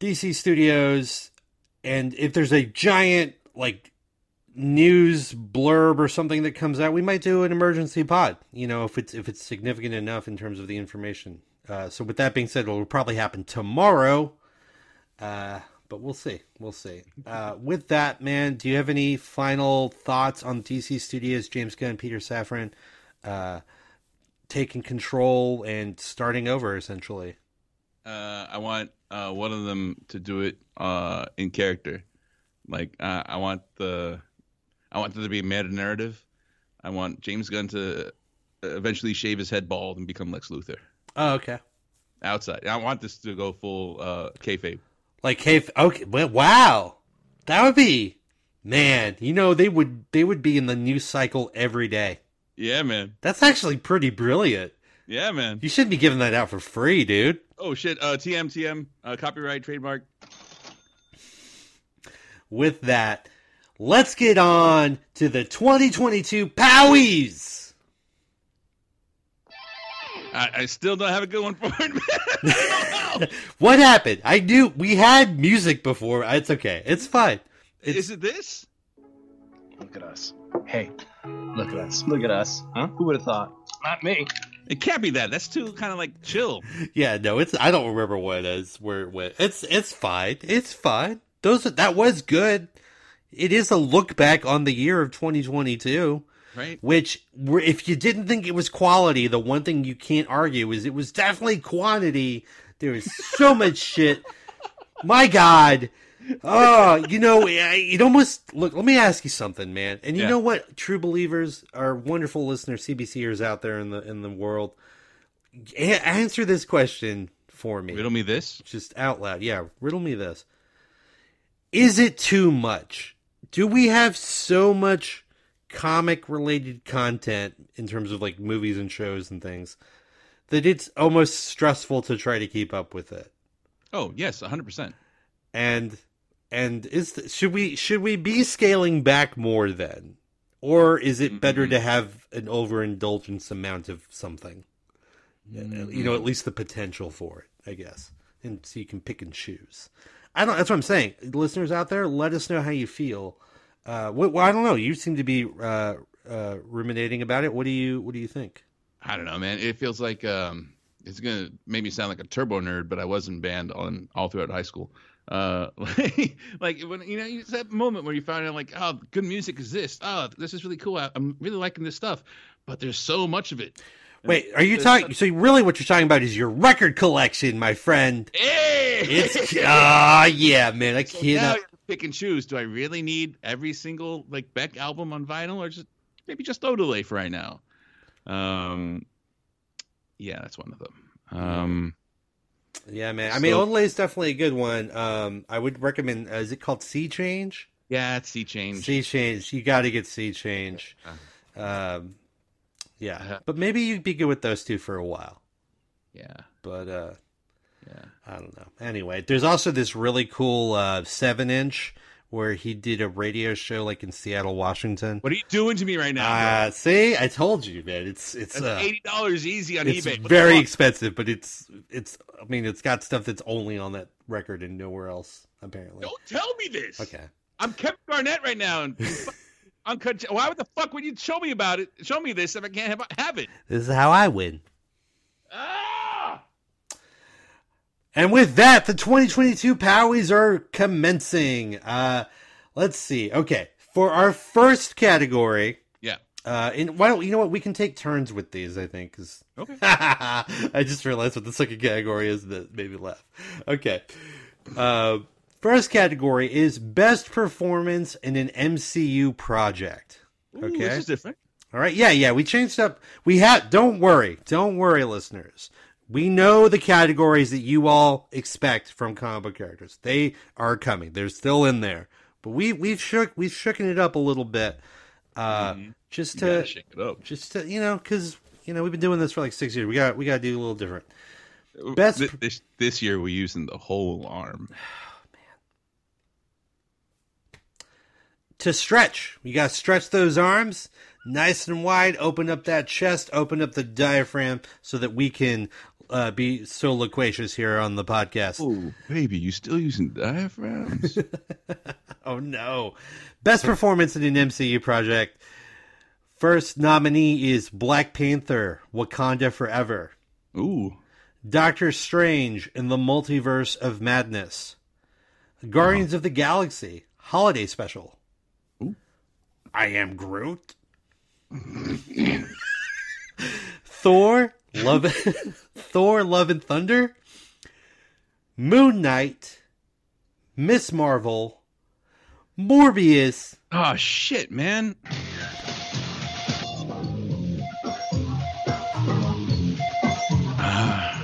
DC Studios, and if there's a giant like news blurb or something that comes out, we might do an emergency pod. You know, if it's if it's significant enough in terms of the information. Uh, so with that being said, it'll probably happen tomorrow. Uh, but we'll see. We'll see. Uh, with that, man, do you have any final thoughts on DC Studios, James Gunn, Peter Safran, uh, taking control and starting over essentially? Uh, I want uh, one of them to do it uh, in character. Like uh, I want the, I want there to be a meta narrative. I want James Gunn to eventually shave his head bald and become Lex Luthor Oh, okay. outside. I want this to go full uh, kayfabe. Like, hey, okay, well, wow, that would be, man. You know, they would they would be in the news cycle every day. Yeah, man. That's actually pretty brilliant. Yeah, man. You should be giving that out for free, dude. Oh shit. Uh, TM TM. Uh, copyright trademark. With that, let's get on to the 2022 Powies. I, I still don't have a good one for it, man. What happened? I knew we had music before. It's okay. It's fine. It's, Is it this? Look at us. Hey, look at us. Look at us. Huh? Who would have thought? Not me. It can't be that. That's too kind of like chill. yeah, no, it's. I don't remember what it is. Where it went. It's. It's fine. It's fine. Those. That was good. It is a look back on the year of 2022. Right? Which, if you didn't think it was quality, the one thing you can't argue is it was definitely quantity. There was so much shit. My God. Oh, you know, it almost look. Let me ask you something, man. And you Yeah. know what? True believers, our wonderful listeners, CBCers out there in the in the world, a- answer this question for me, Riddle me this. just out loud. Yeah, riddle me this: Is it too much? Do we have so much comic related content in terms of like movies and shows and things that it's almost stressful to try to keep up with it? Oh yes, hundred percent. and and is should we should we be scaling back more then? Or is it better to have an overindulgence amount of something? You know at least the potential for it i guess. And so you can pick and choose. I don't that's what i'm saying. Listeners out there let us know how you feel. Uh well, i don't know. You seem to be uh uh ruminating about it. What do you what do you think I don't know, man. It feels like um, it's gonna make me sound like a turbo nerd, but I wasn't banned on all throughout high school. Uh, like, like when you know, it's that moment where you find out like, oh, good music exists. Oh, this is really cool. I, I'm really liking this stuff, but there's so much of it. And wait are you talking such- so really what you're talking about is your record collection my friend Hey! It's ah yeah, man. I So now cannot. pick and choose. Do I really need every single like Beck album on vinyl, or just maybe just Odelay for right now? Um, yeah, that's one of them. Um, Yeah, man. I mean, Odelay is definitely a good one. Um, I would recommend. Uh, is it called Sea Change? yeah, it's Sea Change. Sea Change. You got to get Sea Change. Um, yeah, Uh-huh. but maybe you'd be good with those two for a while. Yeah, But uh, yeah. I don't know. Anyway, there's also this really cool uh, seven inch where he did a radio show like in Seattle, Washington. What are you doing to me right now? Uh, see, I told you, man. It's it's uh, eighty dollars easy on it's eBay. What very expensive, but it's it's. I mean, it's got stuff that's only on that record and nowhere else apparently. Don't tell me this. Okay. I'm Kevin Garnett right now, and uncut. Why would the fuck would you show me about it? Show me this if I can't have, have it. This is how I win. Ah! And with that, the 2022 Powies are commencing. Uh, let's see. Okay, for our first category, Yeah. uh, in why don't you know what we can take turns with these? I think because Okay. I just realized what the second category is that made me laugh. Okay, uh, first category is best performance in an MCU project. Ooh, Okay. This is different. All right. Yeah, yeah. We changed up. We have. Don't worry. Don't worry, listeners. We know the categories that you all expect from comic book characters. They are coming. They're still in there. But we we've shook we've shooken it up a little bit, uh, just You gotta shake it up. just to you know because you know we've been doing this for like six years. We got we got to do a little different. Best- Th- this this year we're using the whole arm. to stretch. You got to stretch those arms nice and wide, open up that chest, open up the diaphragm so that we can uh, be so loquacious here on the podcast. Oh, baby, you still using diaphragms? Oh no. Best performance in an MCU project. First nominee is Black Panther, Wakanda Forever. Ooh. Doctor Strange in the Multiverse of Madness. Guardians of the Galaxy Holiday Special. Ooh. I am Groot. Thor, Love Thor Love and Thunder. Moon Knight. Miss Marvel. Morbius. Oh shit, man. Ah.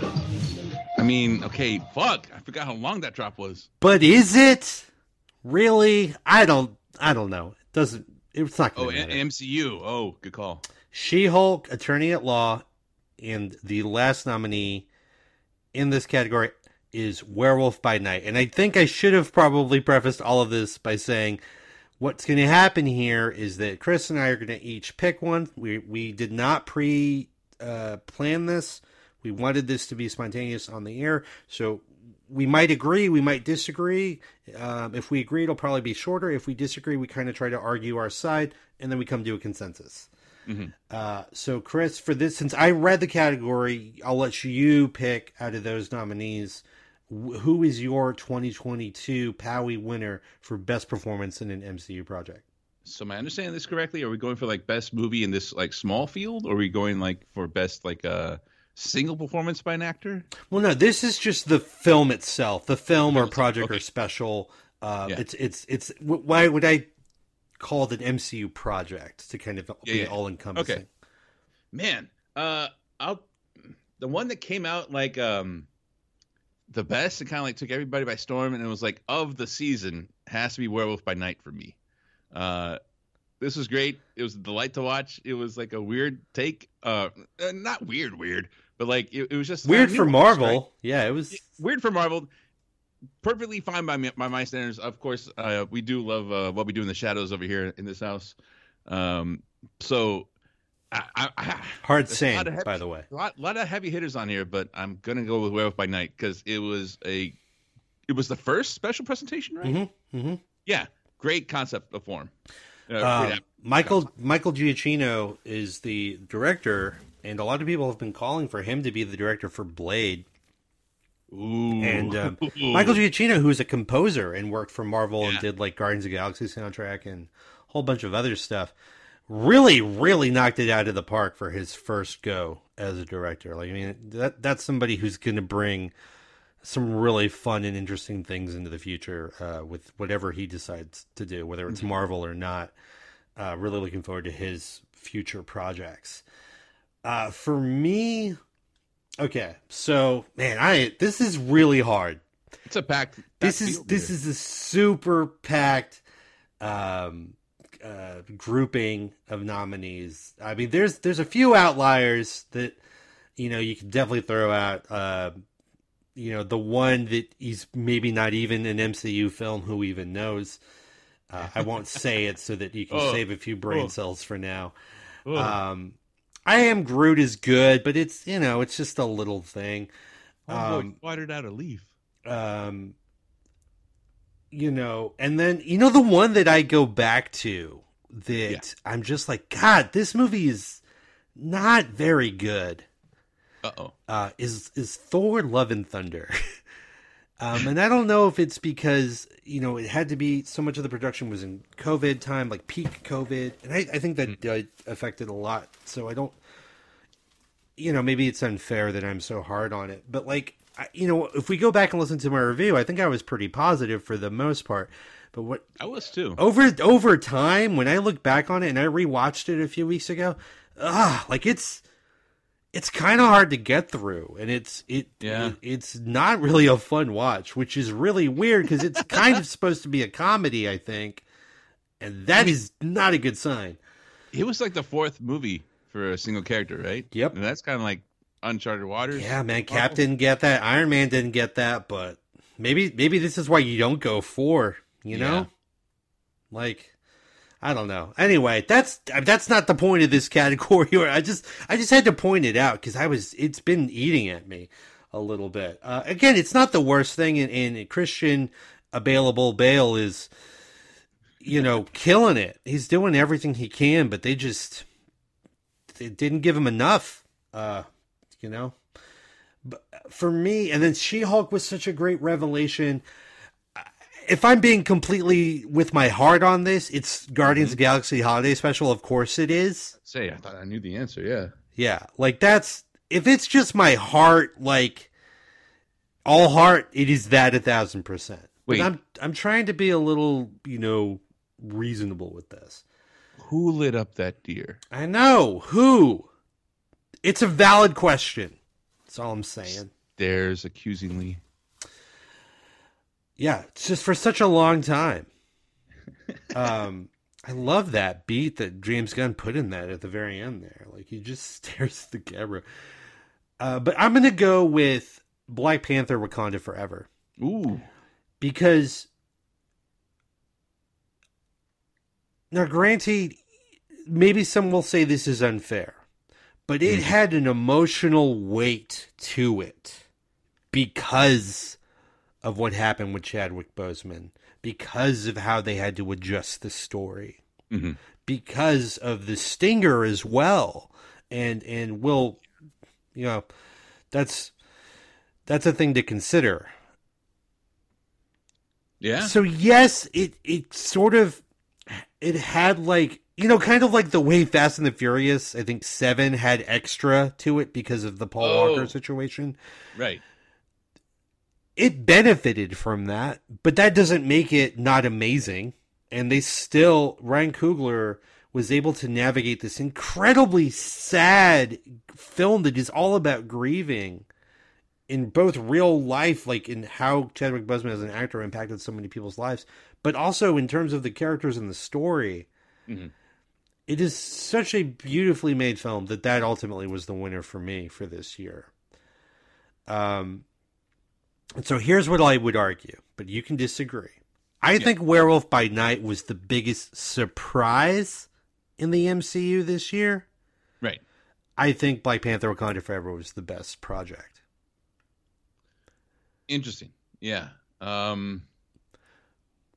I mean, okay, fuck. I forgot how long that drop was. But is it really? I don't. I don't know. It doesn't. It's not Oh, to and matter. MCU. Oh, good call. She-Hulk, Attorney at Law, and the last nominee in this category is Werewolf by Night. And I think I should have probably prefaced all of this by saying what's going to happen here is that Chris and I are going to each pick one. We we did not pre uh, plan this. We wanted this to be spontaneous on the air, so we might agree, we might disagree. Um, if we agree, it'll probably be shorter. If we disagree, we kind of try to argue our side, and then we come to a consensus. Uh, so, Chris, for this, since I read the category, I'll let you pick out of those nominees. Who is your 2022 Powie winner for best performance in an MCU project? So, am I understanding this correctly? Are we going for like best movie in this like small field, or are we going like for best like uh single performance by an actor? Well, no, this is just the film itself, the film or project or special. Uh, Yeah. It's it's it's why would I call it an MCU project to kind of Yeah, be yeah. all encompassing? Okay. Man, uh, I'll the one that came out like um the best and kind of like took everybody by storm, and it was like of the season has to be Werewolf by Night for me. Uh, this was great. It was a delight to watch. It was like a weird take, uh, uh, not weird, weird, but like it, it was just Weird for Marvel. right? Yeah, it was. weird for Marvel. Perfectly fine by me, by my standards. Of course, uh, we do love uh, what we do in the shadows over here in this house. Um, so, I, I, I, Hard saying, heavy- by the way. a lot, lot of heavy hitters on here, but I'm gonna go with Werewolf by Night because it was a, it was the first special presentation, right? Mm-hmm, mm-hmm. Yeah, great concept of form. Uh, Uh. Michael Michael Giacchino is the director, and a lot of people have been calling for him to be the director for Blade. Ooh. And um, Michael Giacchino, who's a composer and worked for Marvel and did like Guardians of the Galaxy soundtrack and a whole bunch of other stuff, really, really knocked it out of the park for his first go as a director. Like, I mean, that that's somebody who's going to bring some really fun and interesting things into the future uh, with whatever he decides to do, whether it's Marvel or not. Uh, really looking forward to his future projects. Uh, for me, okay, so man, I this is really hard. it's a packed. This is this here. is a super packed um, uh, grouping of nominees. I mean, there's there's a few outliers that you know you can definitely throw out. Uh, you know, the one that he's maybe not even an MCU film. Who even knows? Uh, I won't say it so that you can Oh. save a few brain Oh. cells for now. Ugh. Um, I am Groot is good, but it's you know it's just a little thing. oh, um, watered out a leaf. Um, you know, and then you know the one that I go back to that Yeah. I'm just like, God, this movie is not very good. Uh oh. Uh, is is Thor: Love and Thunder? Um, and I don't know if it's because you know it had to be so much of the production was in COVID time, like peak COVID, and I, I think that uh, affected a lot. So I don't, you know, maybe it's unfair that I'm so hard on it, but like, I, you know, if we go back and listen to my review, I think I was pretty positive for the most part. But what I was too. over over time when I look back on it and I rewatched it a few weeks ago, ah, like it's it's kind of hard to get through and it's it, Yeah. it- it's not really a fun watch, which is really weird because it's kind of supposed to be a comedy, I think. And that is not a good sign. It was like the fourth movie for a single character, right? Yep. And that's kind of like uncharted waters. Yeah, man, Cap didn't get that. Iron Man didn't get that, but maybe maybe this is why you don't go four. You know, Yeah. like I don't know. Anyway, that's that's not the point of this category. Or I just I just had to point it out because I was it's been eating at me a little bit. Uh, again, it's not the worst thing, and, and Christian available Bale is you know killing it. He's doing everything he can, but they just they didn't give him enough. Uh, you know but for me, and then She Hulk was such a great revelation. If I'm being completely with my heart on this, it's Guardians of mm-hmm. the Galaxy Holiday Special. Of course it is. Say, I thought I knew the answer. Yeah. Yeah. Like that's, if it's just my heart, like all heart, it is that a thousand percent. But I'm, I'm trying to be a little, you know, reasonable with this. Who lit up that deer? I know. Who? It's a valid question. That's all I'm saying. Stares accusingly. Yeah, it's just for such a long time. Um, I love that beat that James Gunn put in that at the very end there. Like he just stares at the camera. Uh, but I'm gonna go with Black Panther: Wakanda Forever Ooh. because now, granted, maybe some will say this is unfair, but it had an emotional weight to it because of what happened with Chadwick Boseman, because of how they had to adjust the story, Mhm. because of the stinger as well, and and will, you know, that's that's a thing to consider. Yeah. So yes, it it sort of it had like you know kind of like the way Fast and the Furious I think seven had extra to it because of the Paul Oh. Walker situation. right. It benefited from that, but that doesn't make it not amazing. And they still Ryan Coogler was able to navigate this incredibly sad film that is all about grieving in both real life, like in how Chadwick Boseman as an actor impacted so many people's lives, but also in terms of the characters and the story. Mhm. It is such a beautifully made film that that ultimately was the winner for me for this year. Um, and so here's what I would argue, but you can disagree. I think Werewolf by Night was the biggest surprise in the MCU this year. Right. I think Black Panther Wakanda Forever was the best project. Interesting. Yeah. Um,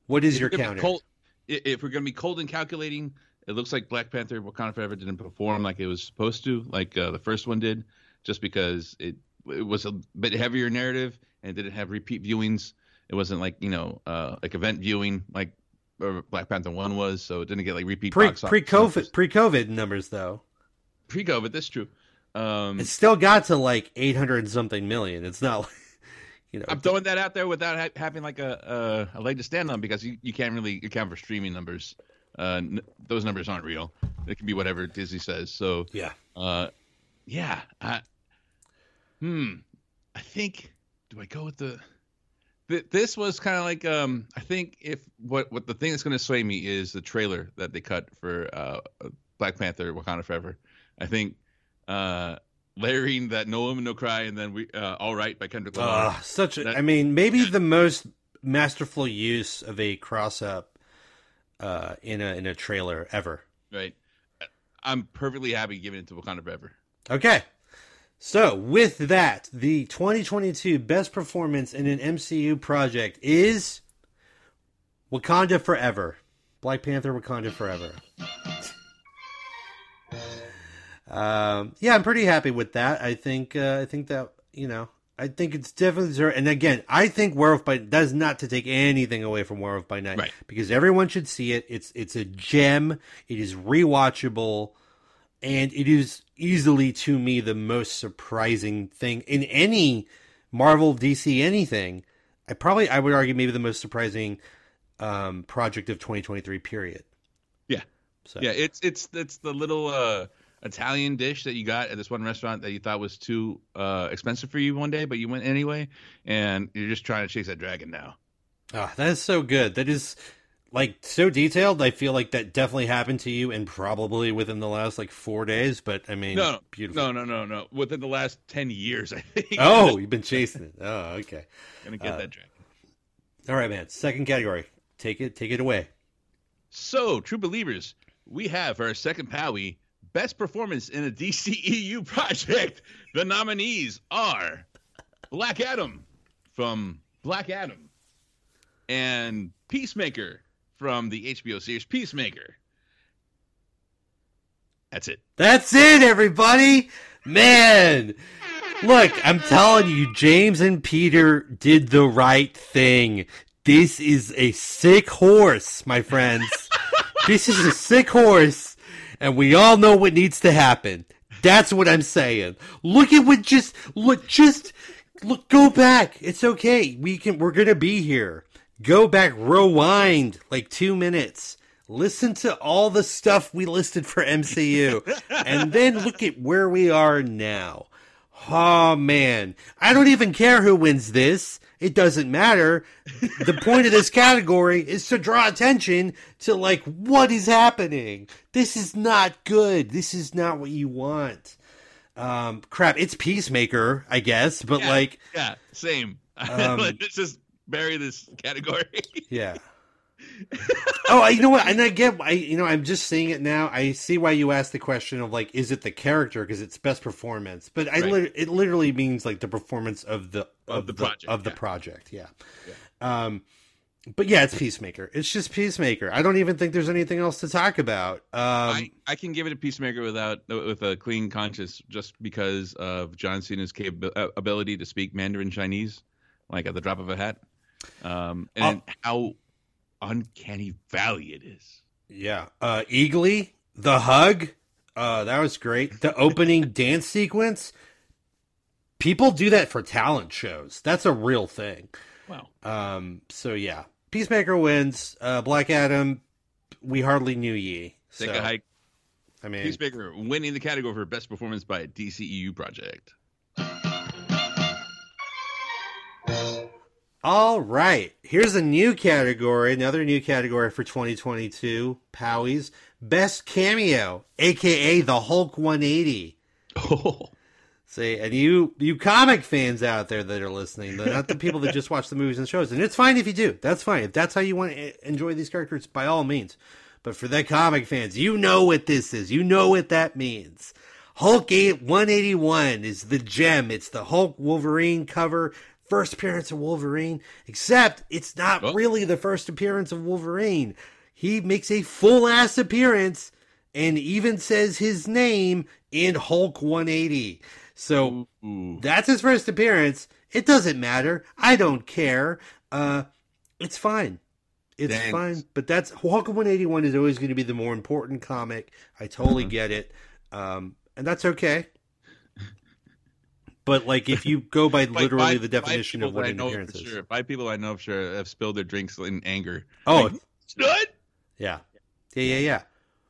What is if your be counter? Cold, if we're going to be cold and calculating, it looks like Black Panther Wakanda Forever didn't perform like it was supposed to, like uh, the first one did, just because it it was a bit heavier narrative and didn't have repeat viewings. It wasn't like you know uh, like event viewing like Black Panther one was, so it didn't get like repeat pre box pre COVID numbers. pre COVID numbers though, pre COVID. That's true. Um, it still got to like eight hundred something million. It's not like you know. I'm throwing that out there without ha- having like a, a a leg to stand on because you, you can't really account for streaming numbers. Uh, n- those numbers aren't real. It can be whatever Disney says. So yeah, uh, yeah. I, hmm. I think. Do I go with the? This was kind of like um. I think if what what the thing that's going to sway me is the trailer that they cut for uh Black Panther: Wakanda Forever. I think uh layering that No Woman No Cry and then we uh All Right by Kendrick Lamar. Ugh, such. A, That- I mean, maybe the most masterful use of a cross up uh, in a in a trailer ever. Right. I'm perfectly happy giving it to Wakanda Forever. Okay. So, with that, the 2022 best performance in an MCU project is Wakanda Forever. Black Panther Wakanda Forever. Um, yeah, I'm pretty happy with that. I think uh, I think that, you know, I think it's definitely deserved. And again, I think Werewolf by is not to take anything away from Werewolf by Night Right. because everyone should see it. It's it's a gem. It is rewatchable, and it is easily to me the most surprising thing in any Marvel, DC, anything. I probably I would argue maybe the most surprising um, project of 2023. Period. Yeah. So Yeah, it's it's it's the little uh, Italian dish that you got at this one restaurant that you thought was too uh, expensive for you one day, but you went anyway, and you're just trying to chase that dragon now. Ah, that is so good. That is like so detailed. I feel like that definitely happened to you, and probably within the last like four days. But I mean, No, no, beautiful. no, no, no, no. Within the last ten years, I think. Oh, you've been chasing it. Oh, okay. gonna get uh, that dragon. All right, man. Second category. Take it. Take it away. So, true believers, we have for our second Powie best performance in a DCEU project. The nominees are Black Adam from Black Adam and Peacemaker from the HBO series Peacemaker. That's it. That's it, everybody. Man, look, I'm telling you, James and Peter did the right thing. This is a sick horse, my friends. this is a sick horse, and we all know what needs to happen. That's what I'm saying. Look at what just look just look go back. It's okay. We can we're gonna be here. Go back, rewind like two minutes. Listen to all the stuff we listed for MCU, and then look at where we are now. Oh man, I don't even care who wins this. It doesn't matter. The point of this category is to draw attention to like what is happening. This is not good. This is not what you want. Um, crap, it's Peacemaker, I guess, but Yeah. like, Yeah, same. Um, Let's just bury this category. yeah. oh, I- you know what? And I get, I you know, I'm just seeing it now. I see why you asked the question of like, is it the character because it's best performance? But I, Right. lit- it literally means like the performance of the Of the project, of the project. Yeah. Um, but yeah, it's Peacemaker. It's just Peacemaker. I don't even think there's anything else to talk about. Um, I, I can give it a peacemaker without with a clean conscience just because of John Cena's capa- uh, ability to speak Mandarin Chinese, like at the drop of a hat, um, and how uncanny valley it is. Yeah. Uh Eagly, the hug, uh that was great. The opening dance sequence. People do that for talent shows. That's a real thing. Wow. Um so yeah. Peacemaker wins. Uh Black Adam, we hardly knew ye. Take a hike. I mean Peacemaker winning the category for best performance by a DCEU project. All right. Here's a new category, another new category for 2022, Powies. Best cameo, aka the Hulk 180. Oh, See, and you you comic fans out there that are listening, not the people that just watch the movies and shows, and it's fine if you do. That's fine. If that's how you want to enjoy these characters, by all means. But for the comic fans, you know what this is. You know what that means. Hulk 8 181 is the gem. It's the Hulk Wolverine cover, first appearance of Wolverine, except it's not Oh. really the first appearance of Wolverine. He makes a full ass appearance and even says his name in Hulk 180. So Ooh. that's his first appearance. It doesn't matter. I don't care. Uh, it's fine. It's Thanks. fine. But that's Hulk 181 is always going to be the more important comic. I totally Mm-hmm. get it. Um, and that's okay. But like, if you go by literally five- the definition of what I an know appearance for is. sure. Five people I know for sure have spilled their drinks in anger. Oh, Like? Yeah. Yeah, yeah, yeah.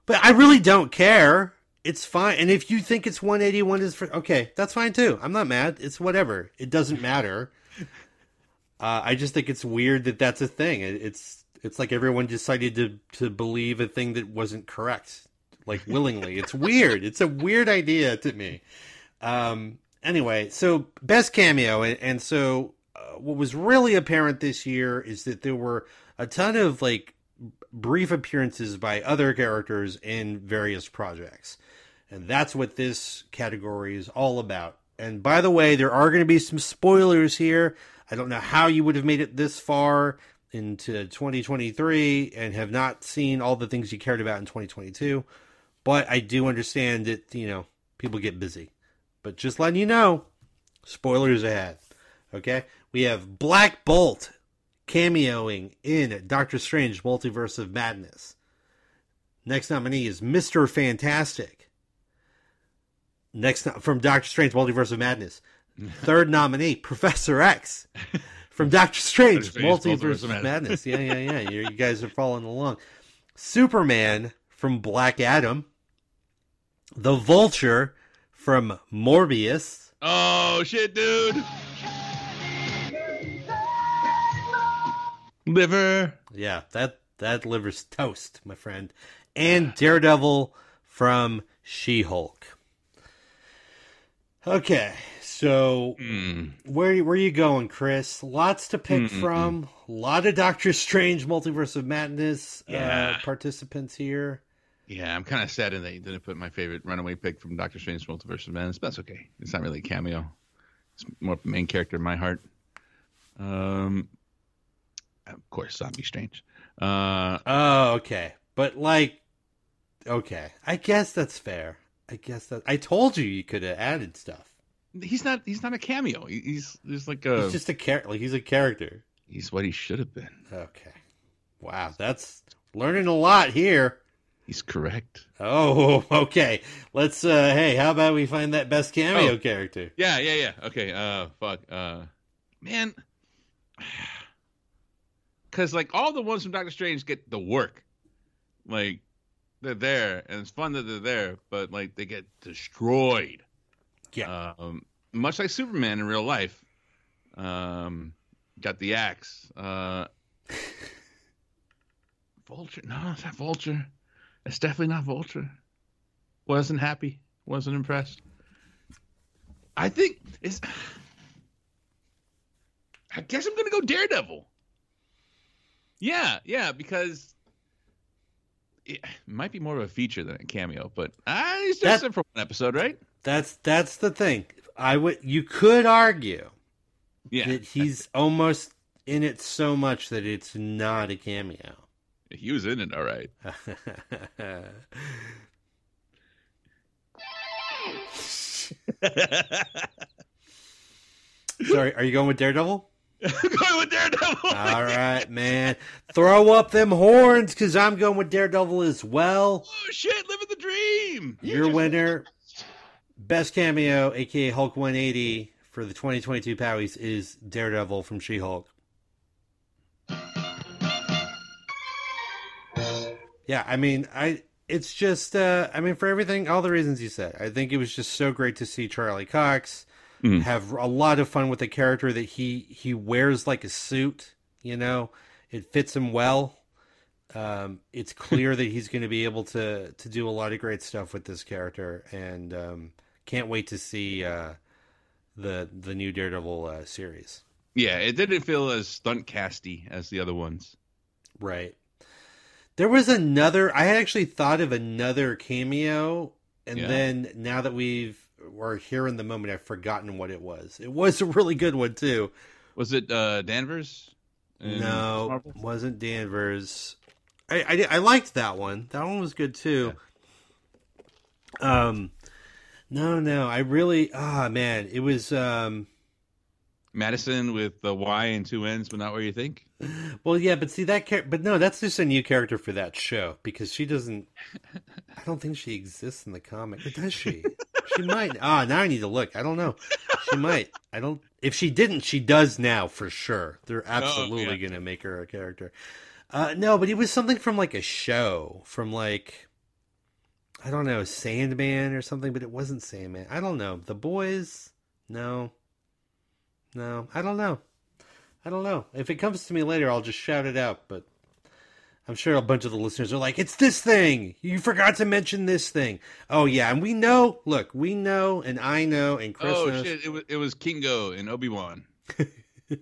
But I really don't care. It's fine. And if you think it's 181 is for okay, that's fine too. I'm not mad. It's whatever. It doesn't matter. Uh, I just think it's weird that that's a thing. It, it's it's like everyone decided to to believe a thing that wasn't correct, like willingly. it's weird. It's a weird idea to me. Um. Anyway, so best cameo, and, and so uh, what was really apparent this year is that there were a ton of like brief appearances by other characters in various projects. And that's what this category is all about. And by the way, there are going to be some spoilers here. I don't know how you would have made it this far into 2023 and have not seen all the things you cared about in 2022. But I do understand that, you know, people get busy. But just letting you know, spoilers ahead. Okay, we have Black Bolt cameoing in Doctor Strange: Multiverse of Madness. Next nominee is Mister Fantastic. Next from Doctor Strange: Multiverse of Madness. Third nominee, Professor X from Doctor Strange: Multiverse, of Madness. Yeah, yeah, yeah. you guys are following along. Superman from Black Adam. The Vulture from Morbius. Oh shit, dude. Liver. Yeah, that that liver's toast, my friend. And Daredevil from She-Hulk. Okay, so Hmm. where where you going, Chris? Lots to pick Mm-mm-mm. from. A lot of Doctor Strange Multiverse of Madness Yeah. uh, participants here. Yeah, I'm kind of saddened that you didn't put my favorite runaway pick from Doctor Strange Multiverse of Madness, but that's okay. It's not really a cameo. It's more main character in my heart. Um, of course, Zombie Strange. Uh, Oh, okay. But like okay. I guess that's fair. I guess that I told you you could have added stuff. he's not. He's not a cameo. He's he's like a. He's just a character. like he's a character. he's what he should have been. Okay. Wow, that's learning a lot here. He's correct. Oh, okay. Let's uh hey, how about we find that best cameo Oh. character? Yeah, yeah, yeah. Okay. Uh, fuck. Uh, man. Because like all the ones from Doctor Strange get the work, like they're there and it's fun that they're there, but like they get destroyed. Yeah. Um, much like Superman in real life. Um, got the axe. Uh, Vulture? No, it's not Vulture. It's definitely not Vulture. Wasn't happy. Wasn't impressed. I think it's. I guess I'm gonna go Daredevil. Yeah, yeah, because it might be more of a feature than a cameo, but uh, he's just That- in for one episode, right? That's that's the thing. I would you could argue Yeah, that he's almost in it so much that it's not a cameo. He was in it, all right. Sorry, are you going with Daredevil? going with Daredevil. All right, man. Throw up them horns because I'm going with Daredevil as well. Oh shit, living the dream. Your winner, best cameo, aka Hulk 180 for the 2022 Powies, is Daredevil from She Hulk. Yeah, I mean, I it's just uh I mean for everything all the reasons you said. I think it was just so great to see Charlie Cox Mhm. have a lot of fun with the character that he he wears like a suit, you know. It fits him well. Um it's clear that he's going to be able to to do a lot of great stuff with this character and um can't wait to see uh the the new Daredevil uh, series. Yeah, it didn't feel as stunt casty as the other ones. Right. There was another. I had actually thought of another cameo, and Yeah. then now that we've we're here in the moment, I've forgotten what it was. It was a really good one too. Was it uh, Danvers? no, Marvel? wasn't Danvers. I, I I liked that one. That one was good too. Um, no, no, I really. Ah, man, it was. Um, Madison with the Y and two N's, but not where you think. Well, yeah, but see that char- but no, that's just a new character for that show because she doesn't. I don't think she exists in the comic, or does she? she might. Ah, now I need to look. I don't know. She might. I don't. If she didn't, she does now for sure. They're absolutely yeah. gonna make her a character. Uh, no, but it was something from like a show from like. I don't know, Sandman or something, but it wasn't Sandman. I don't know. The Boys? No. No, I don't know. I don't know. If it comes to me later, I'll just shout it out. But I'm sure a bunch of the listeners are like, "It's this thing. You forgot to mention this thing." Oh yeah, and we know. Look, we know, and I know, and Chris oh knows. shit! It was it was Kingo and Obi Wan. But,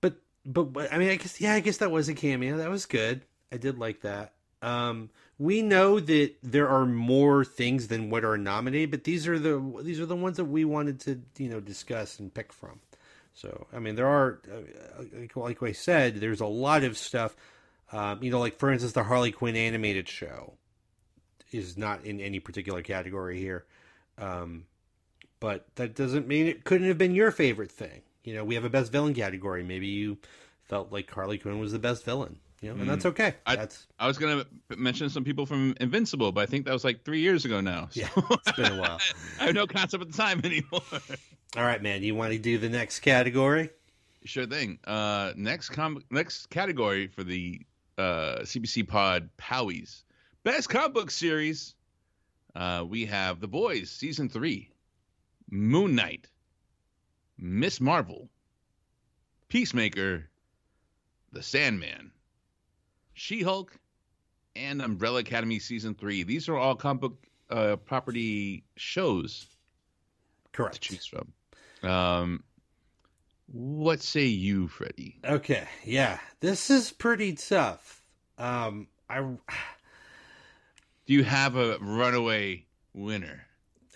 but but I mean, I guess yeah, I guess that was a cameo. That was good. I did like that. Um, we know that there are more things than what are nominated, but these are the these are the ones that we wanted to you know discuss and pick from. So I mean, there are uh, like, I said, there's a lot of stuff. Um, you know, like for instance, the Harley Quinn animated show is not in any particular category here, um, but that doesn't mean it couldn't have been your favorite thing. you know, we have a best villain category. Maybe you felt like Harley Quinn was the best villain. You know, and that's okay. I- that's I was gonna mention some people from Invincible, but I think that was like three years ago now. So yeah, it's been a while. I have no concept of the time anymore. All right, man. You want to do the next category? Sure thing. Uh, next com- next category for the uh, CBC Pod Powies best comic book series. Uh, we have The Boys season three, Moon Knight, Miss Marvel, Peacemaker, The Sandman, She Hulk, and Umbrella Academy season three. These are all comic book uh, property shows Correct. to choose from. Um, what say you, Freddie? Okay, yeah, this is pretty tough. Um, I Do you have a runaway winner?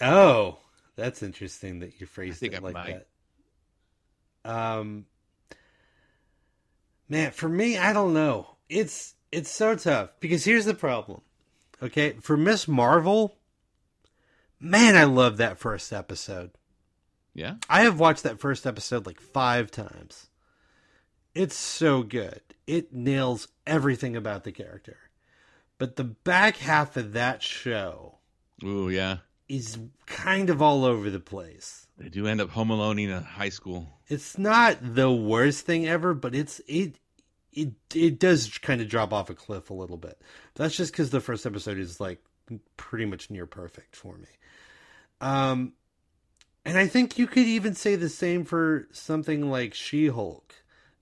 oh, that's interesting that you phrased it I like might. that. Um, man, for me, I don't know. It's it's so tough because here's the problem. Okay, for Miss Marvel, man, I love that first episode. Yeah. I have watched that first episode like five times. It's so good. It nails everything about the character. But the back half of that show Ooh, yeah. is kind of all over the place. They do end up home alone in a high school. It's not the worst thing ever, but it's it it it does kind of drop off a cliff a little bit. That's just because the first episode is like pretty much near perfect for me. Um, and I think you could even say the same for something like She Hulk.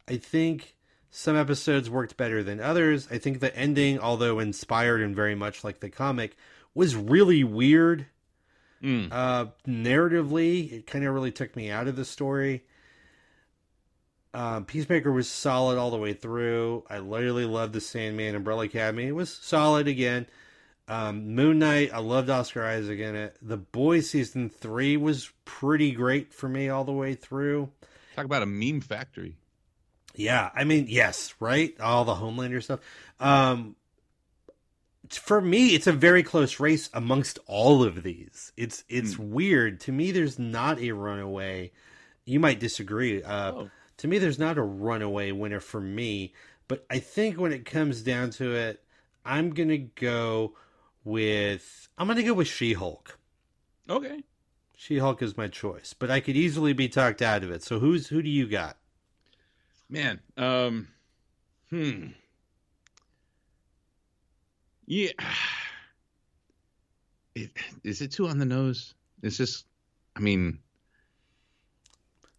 I think some episodes worked better than others. I think the ending, although inspired and very much like the comic, was really weird. Mm. Uh, narratively, it kind of really took me out of the story. Um, Peacemaker was solid all the way through. I literally loved the Sandman Umbrella Academy. It was solid again. Um, Moon Knight, I loved Oscar Isaac in it. The Boys season three was pretty great for me all the way through. Talk about a meme factory. Yeah, I mean, yes, right? All the Homelander stuff. Um, for me, it's a very close race amongst all of these. It's it's weird to me. There's not a runaway. You might disagree. Uh, Oh. To me, there's not a runaway winner for me. But I think when it comes down to it, I'm gonna go with I'm gonna go with She Hulk. Okay. She Hulk is my choice, but I could easily be talked out of it. So who's who do you got? Man. Um. Hmm. Yeah. It, is it too on the nose? It's just. I mean,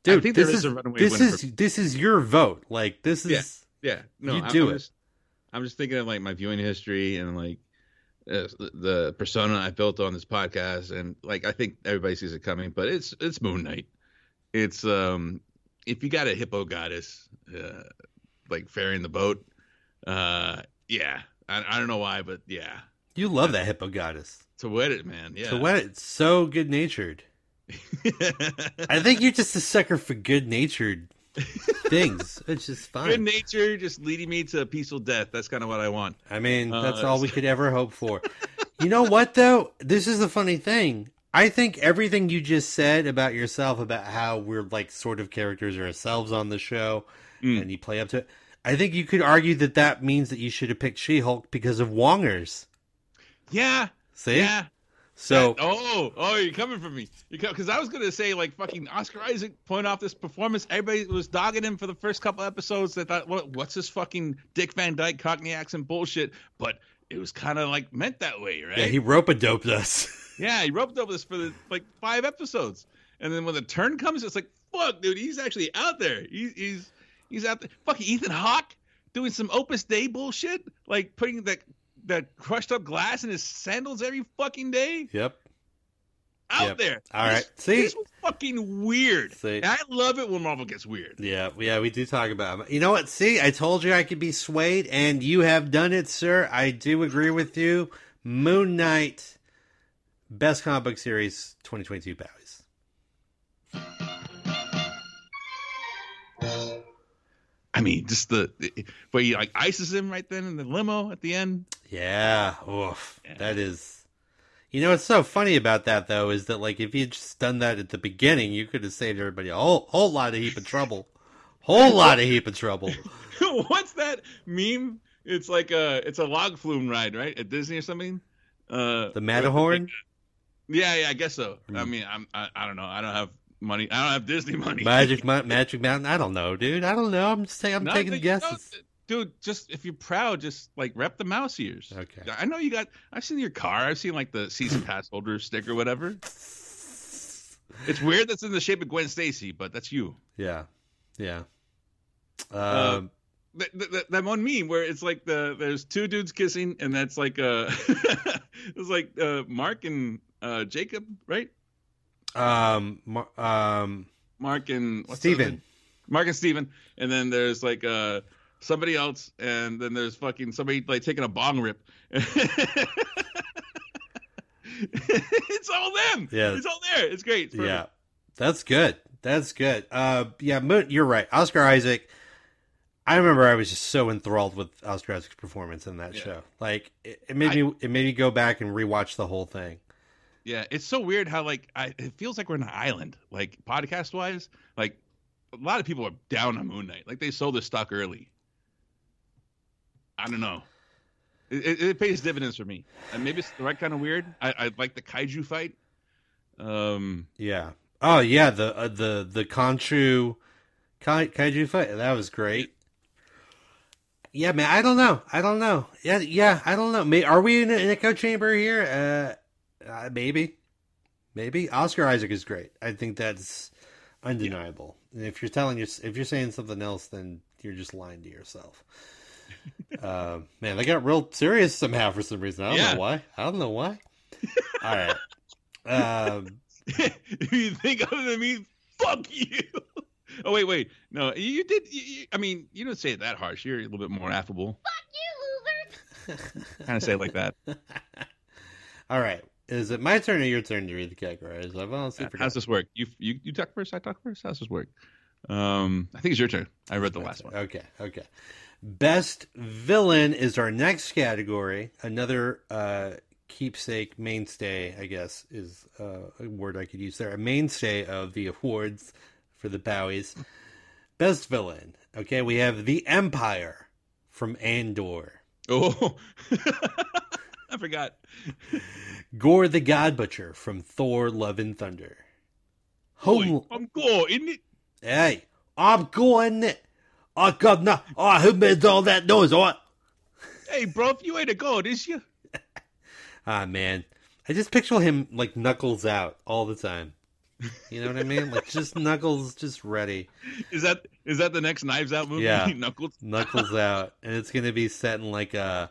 Dude, think this there is is a runaway this winner is this is your vote. Like this is Yeah. yeah. No, You I'm, do I'm it. Just, I'm just thinking of like my viewing history and like uh, the- persona I built on this podcast, and like I think everybody sees it coming, but it's it's Moon Knight. It's um if you got a hippo goddess uh, like ferrying the boat, uh yeah, I, I don't know why, but yeah, you love that hippo goddess. to wet it, man, yeah. To what it, so good natured. I think you're just a sucker for good natured things. It's just fine. Good nature just leading me to a peaceful death. That's kind of what I want. I mean, that's Uh, all we could ever hope for. You know what though? This is the funny thing. I think everything you just said about yourself, about how we're like sort of characters ourselves on the show, Mm. and you play up to it. I think you could argue that that means that you should have picked She-Hulk because of Wongers. Yeah, See? yeah. So oh, oh, you're coming for me. Because I was gonna say like fucking Oscar Isaac point off this performance. Everybody was dogging him for the first couple episodes. They thought, what, what's this fucking Dick Van Dyke Cockney accent bullshit? But it was kind of like meant that way, right? yeah, he rope a doped us. Yeah, he roped over this for the, like five episodes, and then when the turn comes, it's like, fuck, dude, he's actually out there. He's he's he's out there. Fucking Ethan Hawke doing some Opus Dei bullshit, like putting that that crushed up glass in his sandals every fucking day. yep. Out Yep. there. All This- right. See? this was fucking weird. See? And I love it when Marvel gets weird. Yeah, yeah, we do talk about it. You know what? See, I told you I could be swayed, and you have done it, sir. I do agree with you. Moon Knight, best comic book series, 2022 Bowies. I mean, just the where he like ices him right then in the limo at the end. Yeah, oof, Yeah. that is. You know what's so funny about that though is that like if you'd just done that at the beginning, you could have saved everybody a whole whole lot of heap of trouble. Whole lot of heap of trouble. What's that meme? It's like a it's a log flume ride, right? At Disney or something. Uh, The Matterhorn? yeah, yeah, I guess so. I Hmm. mean, I'm I, I don't know. I don't have money. I don't have Disney money. Magic Magic Mountain. I don't know, dude. I don't know. I'm just saying. I'm No, taking but you guesses. Dude. Just if you're proud, just like rep the mouse ears. Okay. I know you got. I've seen your car. I've seen like the season pass holder sticker, whatever. It's weird that's in the shape of Gwen Stacy, but that's you. Yeah, yeah. Uh, Um, That, that, that one meme where it's like the there's two dudes kissing, and that's like uh, it's like uh, Mark and uh, Jacob, right? um, Mar- um, Mark and Steven. Mark and Steven. And then there's like uh somebody else, and then there's fucking somebody like taking a bong rip. it's all them. Yeah. It's all there. It's great. It's. Yeah, that's good. That's good. Uh, yeah, you're right. Oscar Isaac. I remember I was just so enthralled with Oscar Isaac's performance in that Yeah. show. Like it, it made me it made me go back and rewatch the whole thing. Yeah, it's so weird how like I, it feels like we're on an island, like podcast wise. Like a lot of people are down on Moon Knight. Like they sold their stock early. I don't know. It, it, it pays dividends for me, and maybe it's the right kind of weird. I, I like the kaiju fight. Um, Yeah. Oh yeah, the uh, the the Khonshu Kai, kaiju fight that was great. Yeah, man. I don't know. I don't know. Yeah, yeah. I don't know. May, are we in an echo chamber here? Uh, uh, maybe, maybe. Oscar Isaac is great. I think that's undeniable. And if you're telling you, if you're saying something else, then you're just lying to yourself. uh, man, they got real serious somehow for some reason. I don't Yeah. know why. I don't know why. All right. Um, if you think other than me, fuck you. oh wait, wait. No, you did. You, you, I mean, you don't say it that harsh. You're a little bit more affable. Fuck you, loser. kind of say it like that. All right. Is it my turn or your turn to read the categories? I've honestly How's forgotten. this work? You you you talk first. I talk first. How's this work? Um, I think it's your turn. I read the last one. Okay, okay. Best villain is our next category. Another uh, keepsake mainstay, I guess, is uh, a word I could use there. A mainstay of the awards for the Bowies. Best villain. Okay, we have the Empire from Andor. Oh, I forgot. Gorr the God Butcher from Thor: Love and Thunder. Home, I'm Gorr, isn't it? Hey, I'm going. I got no. Oh, who made all that noise? What? Hey, bro, you ain't a god, is you? Ah, man, I just picture him like knuckles out all the time. You know what I mean? Like just knuckles, just ready, Is that is that the next Knives Out movie? Yeah. Knuckles. knuckles out, and it's gonna be set in like a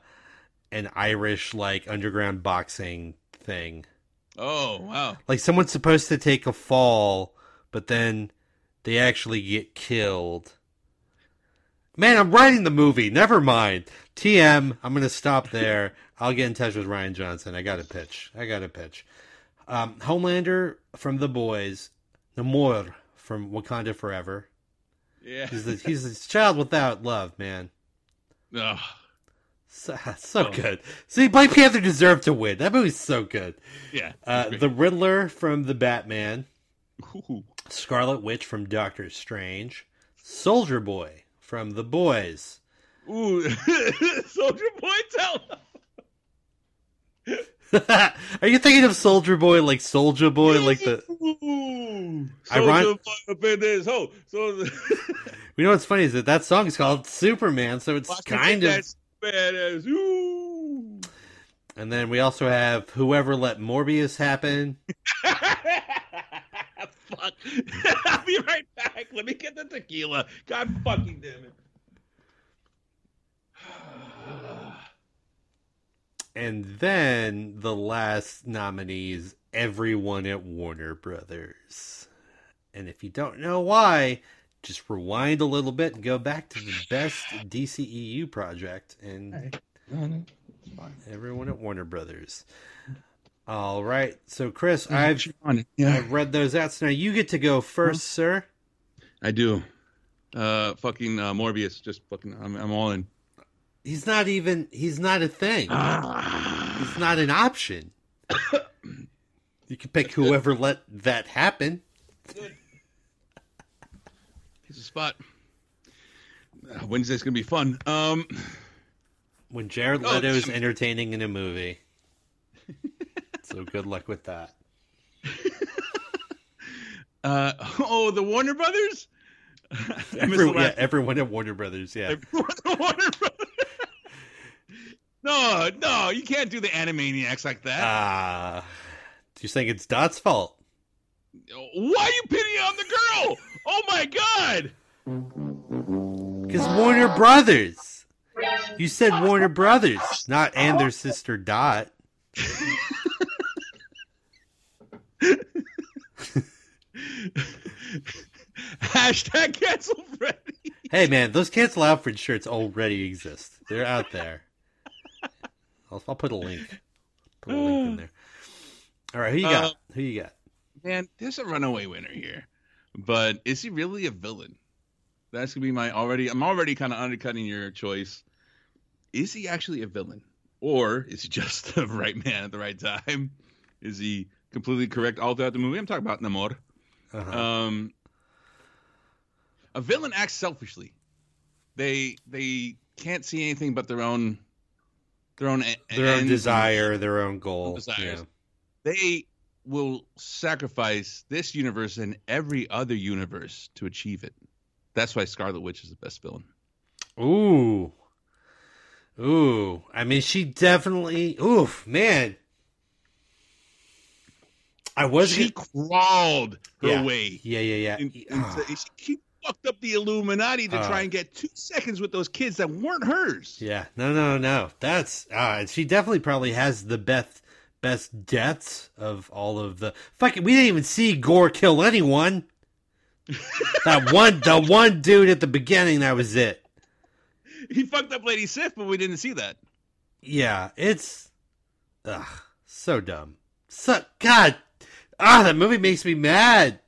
an Irish like underground boxing thing. Oh wow. Like someone's supposed to take a fall, but then they actually get killed. Man, I'm writing the movie. Never mind. TM, I'm going to stop there. I'll get in touch with Rian Johnson. I got a pitch. I got a pitch. Um, Homelander from The Boys. Namor from Wakanda Forever. Yeah. He's a, he's a child without love, man. Ugh. So, so Oh. good. See, Black Panther deserved to win. That movie's so good. yeah. Uh, the Riddler from The Batman. Ooh. Scarlet Witch from Doctor Strange, Soldier Boy from The Boys, Ooh. Soldier Boy, tell. Are you thinking of Soldier Boy like Soldier Boy, like the? Ooh. Soldier Boy up in this hole. So. You know what's funny is that that song is called Superman, so it's kind of. badass. Ooh. And then we also have whoever let Morbius happen. Fuck. I'll be right back. Let me get the tequila. God fucking damn it. And then the last nominees, everyone at Warner Brothers. And if you don't know why, just rewind a little bit and go back to the best DCEU project and everyone at Warner Brothers. All right. So Chris, I've yeah. I've read those out. So now you get to go first, sir. I do. Uh, fucking uh, Morbius. Just fucking. I'm, I'm all in. He's not even he's not a thing. Ah. He's not an option. You can pick whoever let that happen. Here's a spot. Uh, Wednesday's gonna be fun. Um, When Jared Oh, Leto's damn. entertaining in a movie. So good luck with that. uh, oh, the Warner Brothers. Everyone, yeah, everyone at Warner Brothers, yeah. Warner Brothers. no, no, you can't do the Animaniacs like that. Ah, you're saying it's Dot's fault? Why are you pitting on the girl? Oh my god! Because Warner Brothers. You said Warner Brothers, not and their sister Dot. Hashtag cancel Freddy. Hey man, those cancel Alfred shirts already exist. They're out there. I'll, I'll put a link. Put a link in there. All right, who you got? Uh, who you got? Man, there's a runaway winner here. But is he really a villain? That's gonna be my already. I'm already kind of undercutting your choice. Is he actually a villain, or is he just the right man at the right time? Is he completely correct all throughout the movie? I'm talking about Namor. Uh-huh. Um, a villain acts selfishly. They they can't see anything but their own their own their own desire, their own goal. desires. Yeah. They will sacrifice this universe and every other universe to achieve it. That's why Scarlet Witch is the best villain. Ooh. Ooh. I mean, she definitely. Oof, man. I was. she crawled her Yeah. way. yeah, yeah, yeah. in- into- ah. she, she fucked up the Illuminati to Uh, try and get two seconds with those kids that weren't hers. Yeah, no, no, no. That's uh, she definitely probably has the best best deaths of all of the fucking. We didn't even see Gorr kill anyone. that one, the one dude at the beginning, that was it. He fucked up Lady Sif, but we didn't see that. Yeah, it's ugh, so dumb. So God, ah, that movie makes me mad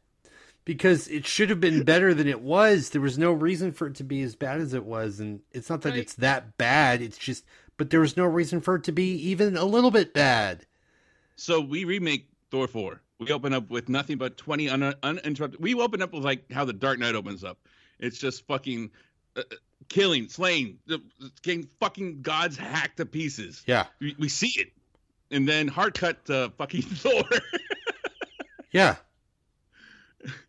because it should have been better than it was. There was no reason for it to be as bad as it was, and it's not that Right. it's that bad. It's just, but there was no reason for it to be even a little bit bad. So we remake Thor 4. We open up with nothing but 20 un- uninterrupted. We open up with like how the Dark Knight opens up. It's just fucking uh, uh, killing, slaying, uh, getting fucking gods hacked to pieces. Yeah, We, we see it. And then hard cut to fucking Thor. yeah.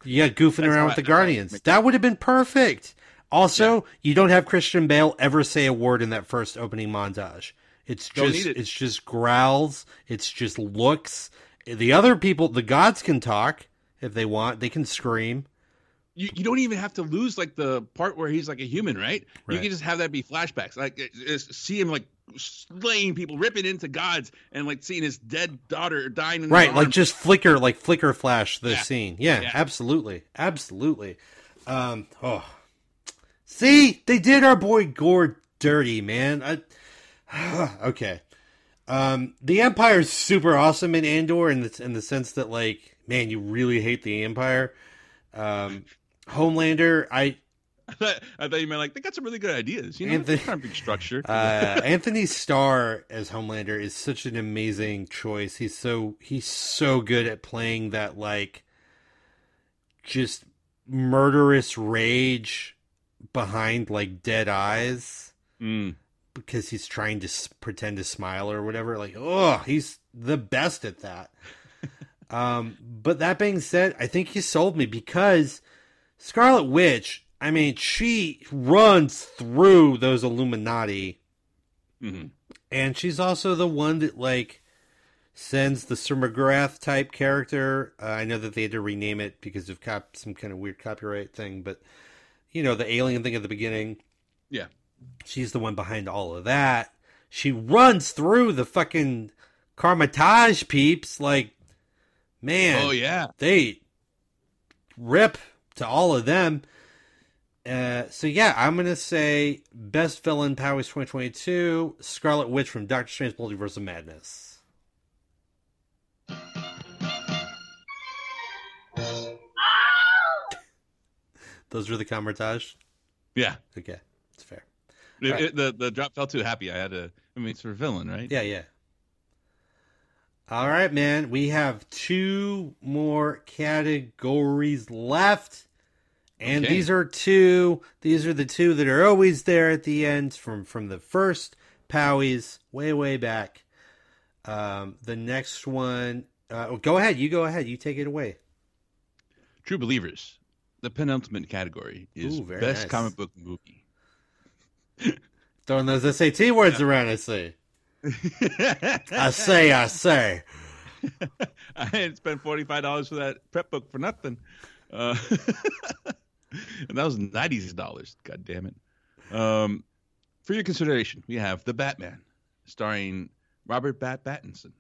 You got goofing around with the that's why I Guardians. That would have been perfect. Also, you don't have Christian Bale ever say a word in that first opening montage. It's just it. it's just growls, it's just looks. The other people, the gods can talk if they want. They can scream. you, you don't even have to lose like the part where he's like a human, right? You can just have that be flashbacks. Like see him like slaying people, ripping into gods, and like seeing his dead daughter dying Right, like just flicker, like flicker flash the Yeah. scene. Yeah, Yeah. absolutely, absolutely. Um, oh, see, they did our boy Gorr dirty, man. I, okay, um, the Empire is super awesome in Andor in the in the sense that like, man, you really hate the Empire. Um, Homelander, I I thought, I thought you meant like they got some really good ideas. You know, Anthony- kind of big structure. uh, Anthony Starr as Homelander is such an amazing choice. He's so he's so good at playing that like just murderous rage behind like dead eyes Mm. because he's trying to s- pretend to smile or whatever. Like, oh, he's the best at that. um, but that being said, I think he sold me because Scarlet Witch. I mean, she runs through those Illuminati hmm and she's also the one that like sends the Shuma-Gorath type character. Uh, I know that they had to rename it because of cop- some kind of weird copyright thing, but you know the alien thing at the beginning. Yeah. She's the one behind all of that. She runs through the fucking Kamar-Taj peeps like man. Oh yeah. They rip to all of them. Uh, so yeah, I'm gonna say best villain Powers 2022, Scarlet Witch from Doctor Strange Multiverse of Madness. Those were the Kamar-Taj. Yeah. Okay, it's fair. It- Right. it- the the drop felt too happy. I had to. I mean, it's for a villain, right? Yeah, yeah. All right, man. We have two more categories left. And Okay. these are two these are the two that are always there at the end from from the first Powies way way back. Um the next one uh, go ahead, you go ahead, you take it away. True Believers. The penultimate category is Ooh, best nice. comic book movie. Throwing those SAT words around, I say. I say, I say. I had spent forty five dollars for that prep book for nothing, uh, and that was ninety dollars. God damn it! Um, for your consideration, we have The Batman, starring Robert Bat Pattinson.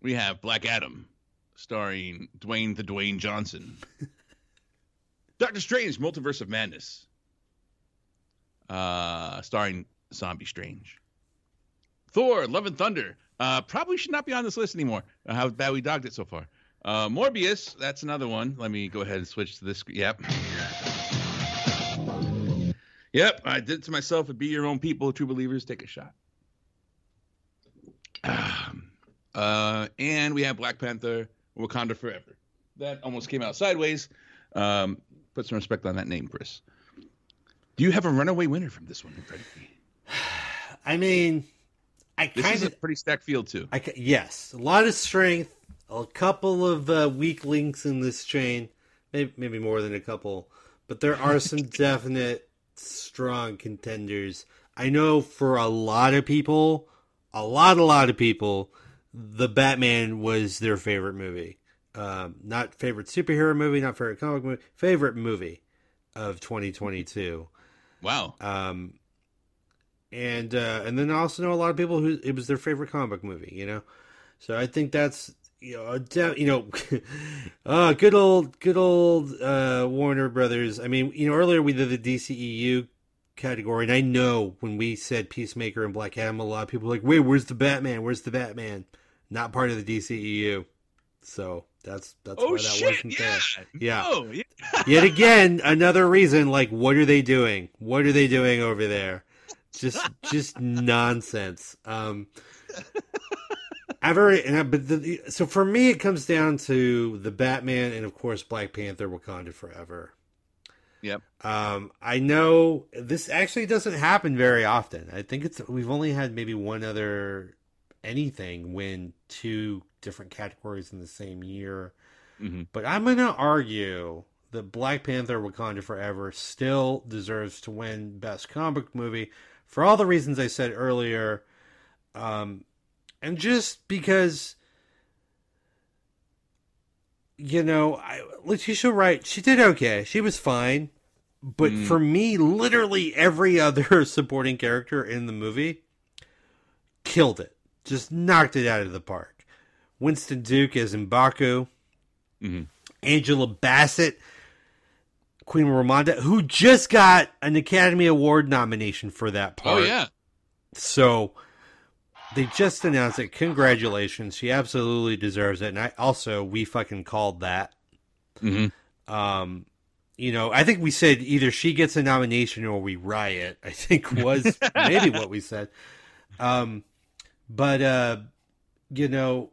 We have Black Adam, starring Dwayne the Dwayne Johnson. Doctor Strange: Multiverse of Madness, uh, starring Zombie Strange. Thor: Love and Thunder. Uh, probably should not be on this list anymore. Uh, how bad we dogged it so far. Uh, Morbius. That's another one. Let me go ahead and switch to this. Yep. Yep. I did it to myself. Be your own people. True believers. Take a shot. Um, uh, and we have Black Panther. Wakanda Forever. That almost came out sideways. Um, put some respect on that name, Chris. Do you have a runaway winner from this one, Freddie? I mean, I This kind is of a pretty stacked field too. I yes, a lot of strength, a couple of uh, weak links in this chain, maybe maybe more than a couple, but there are some definite strong contenders. I know for a lot of people, a lot a lot of people, the Batman was their favorite movie. Um, not favorite superhero movie, not favorite comic movie, favorite movie of 2022. Wow. Um, and uh, and then I also know a lot of people who it was their favorite comic book movie. You know, so I think that's you know you know, uh, good old good old uh, Warner Brothers. I mean, you know, earlier we did the DCEU category, and I know when we said Peacemaker and Black Adam, a lot of people were like, wait, where's the Batman? Where's the Batman? Not part of the DCEU. So that's that's Oh why that shit! wasn't Yeah. there. Yeah. Oh, yeah. Yet again, another reason. Like, what are they doing? What are they doing over there? Just, just nonsense. Um, I've already, and I, but the, so for me, it comes down to the Batman and of course Black Panther: Wakanda Forever. Yep. Um, I know this actually doesn't happen very often. I think it's we've only had maybe one other anything win two different categories in the same year. Mhm. But I'm going to argue that Black Panther Wakanda Forever still deserves to win Best Comic Book Movie for all the reasons I said earlier. Um, and just because, you know, I, Letitia Wright, she did okay. She was fine. But Mm. for me, literally every other supporting character in the movie killed it. Just knocked it out of the park. Winston Duke as Mbaku. Mhm. Angela Bassett, Queen Ramonda, who just got an Academy Award nomination for that part. Oh part. yeah. So they just announced it. Congratulations. She absolutely deserves it. And I also, we fucking called that. hmm Um, you know, I think we said either she gets a nomination or we riot. I think was maybe what we said. Um, but uh, you know,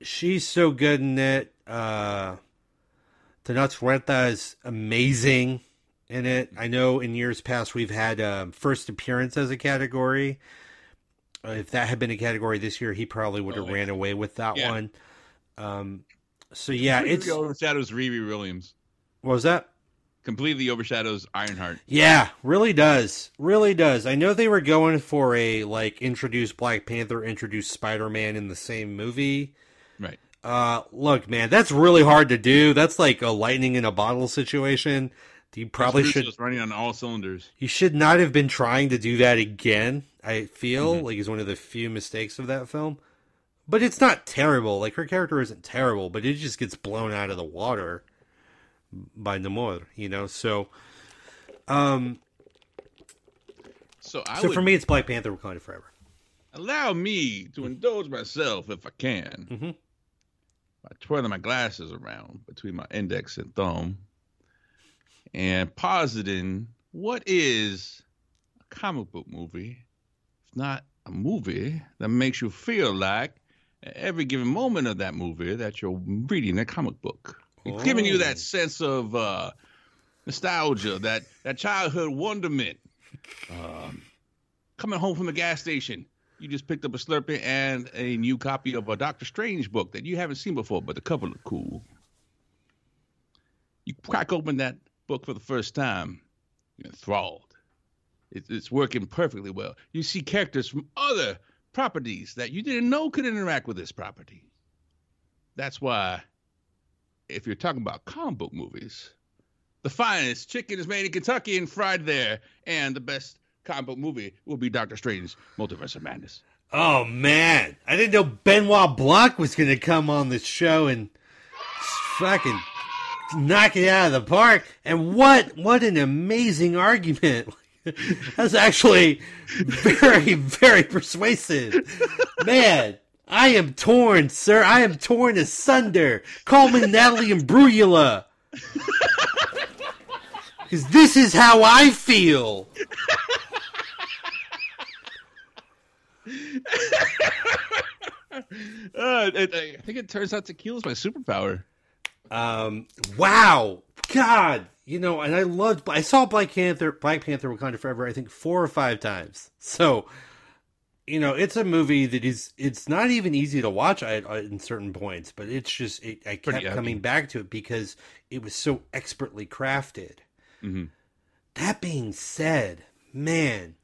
she's so good in it. Uh, Tenoch Huerta is amazing in it. I know in years past we've had um, first appearance as a category. Uh, if that had been a category this year, he probably would have Oh, yeah. ran away with that Yeah. one. Um, so yeah, it's Completely overshadows Riri Williams. what was that? Completely overshadows Ironheart. Yeah, really does. Really does. I know they were going for a like introduce Black Panther, introduce Spider Man in the same movie. Right. Uh look, man, that's really hard to do. That's like a lightning in a bottle situation. You probably Bruce should running on all cylinders. you should not have been trying to do that again. I feel Mhm. like it's one of the few mistakes of that film. But it's not terrible. Like her character isn't terrible, but it just gets blown out of the water by Namor, you know. So um So I so would for me it's Black Panther Wakanda Forever. allow me to indulge myself if I can Mhm. by twirling my glasses around between my index and thumb and positing what is a comic book movie, if not a movie that makes you feel like every given moment of that movie that you're reading a comic book. It's giving you Oh. that sense of uh, nostalgia, that that childhood wonderment. Um, coming home from the gas station, you just picked up a Slurpee and a new copy of a Doctor Strange book that you haven't seen before, but the cover looked cool. You crack open that book for the first time, you're enthralled. It's, it's working perfectly well. You see characters from other properties that you didn't know could interact with this property. That's why, if you're talking about comic book movies, the finest chicken is made in Kentucky and fried there, and the best comic book movie will be Doctor Strange's Multiverse of Madness. Oh man, I didn't know Benoit Blanc was going to come on the show and fucking knock it out of the park. And what what an amazing argument! That's actually very very persuasive. Man, I am torn, sir. I am torn asunder. Call me Natalie and Imbruglia. Because this is how I feel. Uh, it, I think it turns out tequila's my superpower. Um, wow, God, you know, and I loved. I saw Black Panther, Black Panther: Wakanda Forever. I think four or five times. So, you know, it's a movie that is. It's not even easy to watch I in certain points, but it's just. It, I kept Pretty coming back to it because it was so expertly crafted. Mhm. That being said, man,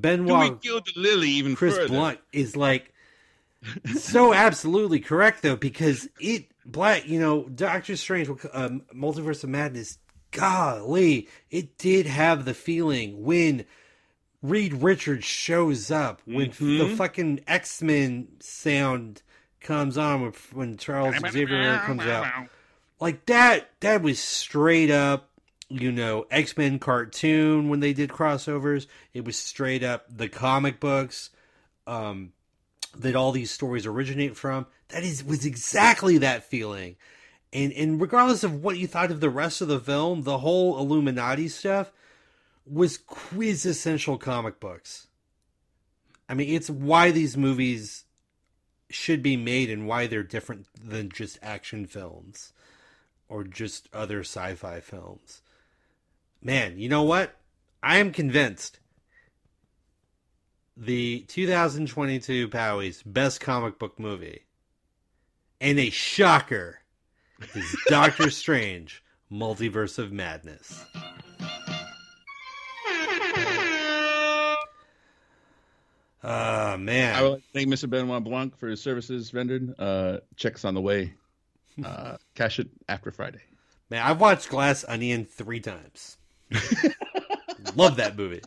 Do we Benoit kill the lily even Chris further? Blunt is like so absolutely correct though because it black you know Doctor Strange um, Multiverse of Madness golly it did have the feeling when Reed Richards shows up when the Mhm. fucking X Men sound comes on when, when Charles Xavier comes out. Like that that was straight up you know x-men cartoon when they did crossovers. It was straight up the comic books. Um that all these stories originate from that is was exactly that feeling and and regardless of what you thought of the rest of the film the whole illuminati stuff was quintessential comic books i mean it's why these movies should be made and why they're different than just action films or just other sci-fi films. Man, you know what? I am convinced the 2022 Powys best comic book movie and a shocker is Doctor Strange Multiverse of Madness. Ah, man. I would like to thank Mr. Benoit Blanc for his services rendered. Uh, checks on the way. Uh, cash it after Friday. Man, I've watched Glass Onion three times. love that movie.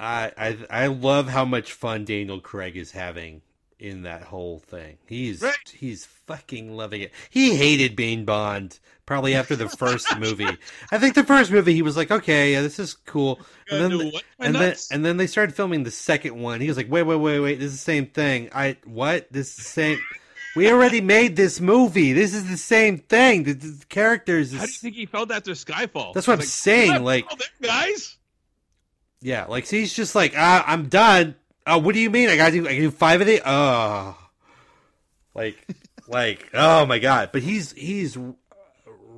I, I I love how much fun Daniel Craig is having in that whole thing. He's Right. he's fucking loving it. He hated being Bond probably after the first movie. I think the first movie he was like, okay, yeah, this is cool. And then? And then and then they started filming the second one. He was like, wait, wait, wait, wait, this is the same thing. I what? This is the same. We already made this movie. This is the same thing. The, the characters. How do you think he felt after Skyfall? That's what I'm Like, saying, like- oh, there, guys. Yeah, like so he's just like, ah, I'm done. Oh, what do you mean? I gotta do, I gotta do five of it. Oh, like, like, oh my god! But he's he's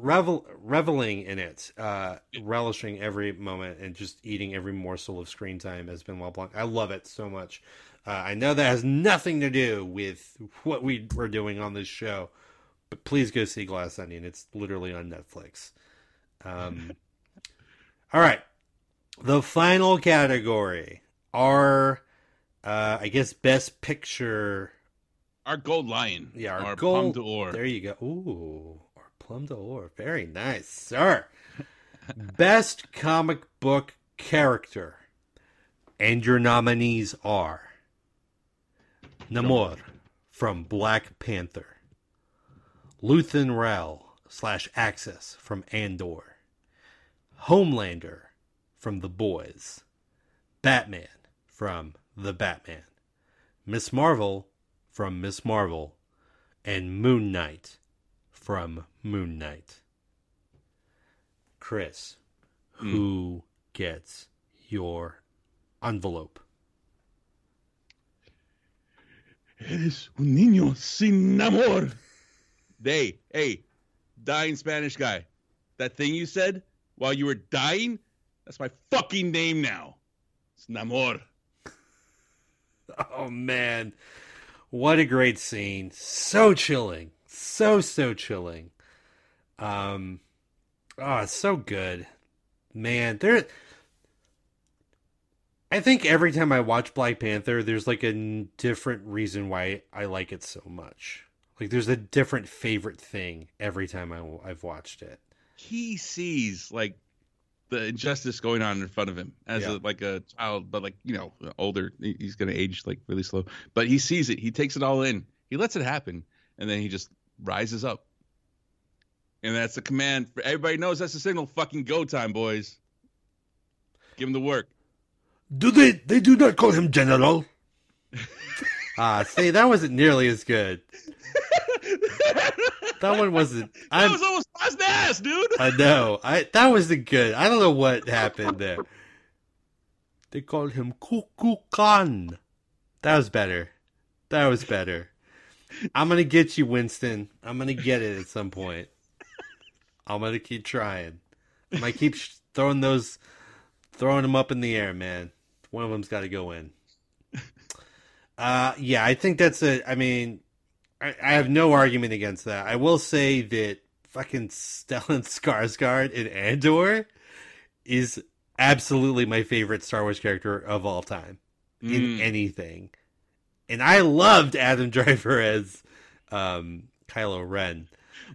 revel reveling in it, uh, relishing every moment, and just eating every morsel of screen time as Benoit Blanc. I love it so much. Uh, I know that has nothing to do with what we were doing on this show, but please go see Glass Onion. It's literally on Netflix. Um, all right. The final category are, uh, I guess, best picture. Our gold lion. Yeah, our, our gold. D'Or. There you go. Ooh, our plum d'or. Very nice, sir. best comic book character, and your nominees are Namor from Black Panther, Luthen Rael slash Axis from Andor, Homelander from The Boys, Batman from The Batman, Miss Marvel from Miss Marvel, and Moon Knight from Moon Knight. Chris, hmm. who gets your envelope. Eres un niño sin amor. Hey, hey, dying Spanish guy. That thing you said while you were dying, that's my fucking name now. It's Namor. Oh man, what a great scene! So chilling, so so chilling. Um, oh, it's so good, man. There, I think every time I watch Black Panther, there's like a n- different reason why I like it so much. Like, there's a different favorite thing every time I, I've watched it. He sees like the injustice going on in front of him as Yeah. a, like a child, but like you know, older. He's gonna age like really slow, but he sees it. He takes it all in. He lets it happen, and then he just rises up. And that's the command. For everybody knows that's the signal. Fucking go time, boys. Give him the work. Do they? They do not call him General. Ah, see, that wasn't nearly as good. That one wasn't. That I'm, was almost last ass, dude. I know. I that wasn't good. I don't know what happened there. They called him Cuckoo Khan. That was better. That was better. I'm gonna get you, Winston. I'm gonna get it at some point. I'm gonna keep trying. I might keep throwing those, throwing them up in the air, man. One of them's got to go in. Uh, yeah, I think that's a. I mean, I, I have no argument against that. I will say that fucking Stellan Skarsgård in Andor is absolutely my favorite Star Wars character of all time in Mm. anything. And I loved Adam Driver as um, Kylo Ren.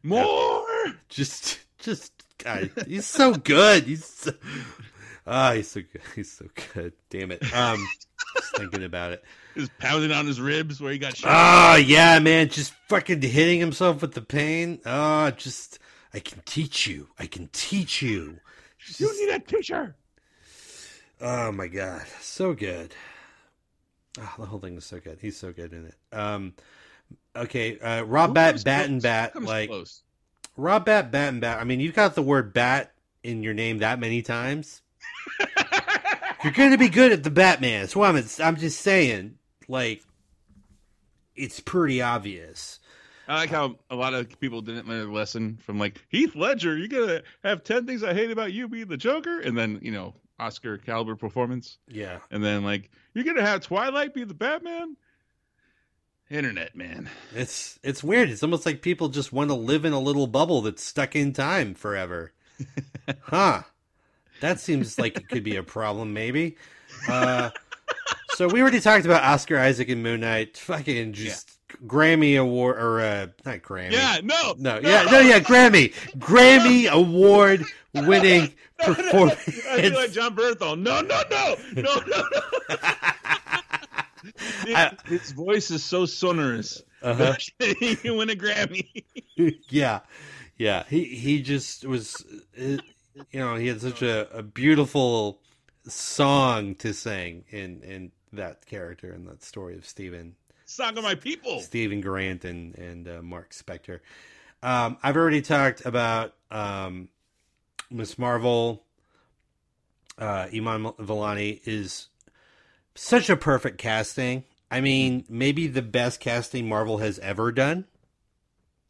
More. Just, just, God, he's so good. He's, so, ah, he's so good. He's so good. Damn it. Um, just thinking about it. Just pounding on his ribs where he got shot. Oh yeah, man, just fucking hitting himself with the pain. Oh, just I can teach you. I can teach you. you need a teacher. Oh my god, so good. Oh, the whole thing is so good. He's so good in it. Um, okay, uh, Rob Bat Bat and Bat like close. Rob Bat Bat and Bat. I mean, you've got the word bat in your name that many times. You're going to be good at the Batman. That's what I'm. I'm just saying. Like, it's pretty obvious. I like how a lot of people didn't learn a lesson from like Heath Ledger. You're gonna have ten things I hate about you being the Joker, and then you know Oscar caliber performance, Yeah. and then like you're gonna have Twilight be the Batman. Internet man, It's it's weird. It's almost like people just want to live in a little bubble that's stuck in time forever. huh. That seems like it could be a problem, maybe. Uh, so we already talked about Oscar Isaac and Moon Knight. Fucking just Grammy award or uh, not Grammy. yeah, no, No, yeah, no, yeah, Grammy, Grammy award winning I performance. feel like Jon Bernthal. No, no, no, no, no, no. I- His voice is so sonorous. Uh-huh. he can win a Grammy. yeah, yeah. He he just was, uh, you know, he had such a, a beautiful song to sing in in that character and that story of Stephen Song of my people. Steven Grant and and uh, Mark Spector. Um, I've already talked about um, Miss Marvel. Uh, Iman Vellani is such a perfect casting. I mean, maybe the best casting Marvel has ever done.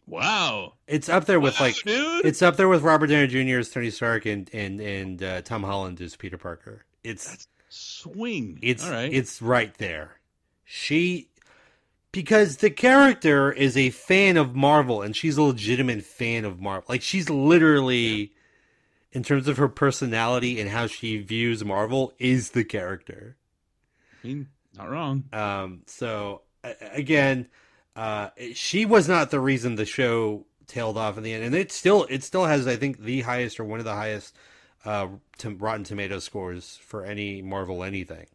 Wow. It's up there with like dude. it's up there with Robert Downey Jr. as Tony Stark and and and uh, Tom Holland as Peter Parker. It's That's swing. it's all right. it's right there. She because the character is a fan of Marvel and she's a legitimate fan of Marvel. Like she's literally in terms of her personality and how she views Marvel is the character. I mean, not wrong. Um, so again, uh, she was not the reason the show tailed off in the end, and it still it still has I think the highest or one of the highest uh, to Rotten Tomato scores for any Marvel anything.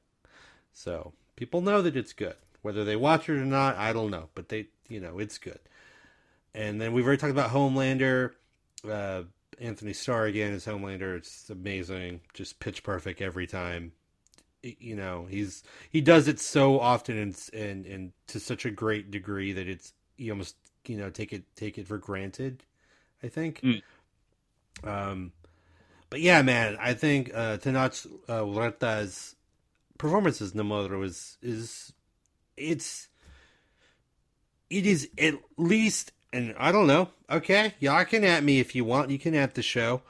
So people know that it's good, whether they watch it or not, I don't know, but they you know it's good. And then we've already talked about Homelander. Uh, Anthony Starr again as Homelander. It's amazing, just pitch perfect every time you know he's he does it so often and and and to such a great degree that it's you almost you know take it take it for granted i think Mm. um but yeah, man, I think uh, Tenoch uh, Huerta's performance as Namor is is it's it is at least, and I don't know. Okay, y'all can at me if you want. You can at the show.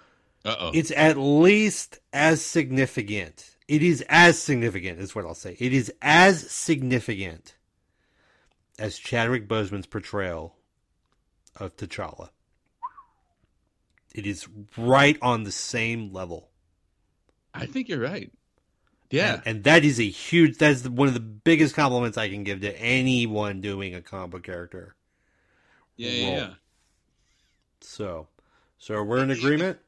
Uh oh. It's at least as significant. It is as significant, is what I'll say. It is as significant as Chadwick Boseman's portrayal of T'Challa. It is right on the same level. I think you're right. Yeah. And, and that is a huge, that's one of the biggest compliments I can give to anyone doing a comic character. yeah, yeah, yeah. So, so we're in agreement?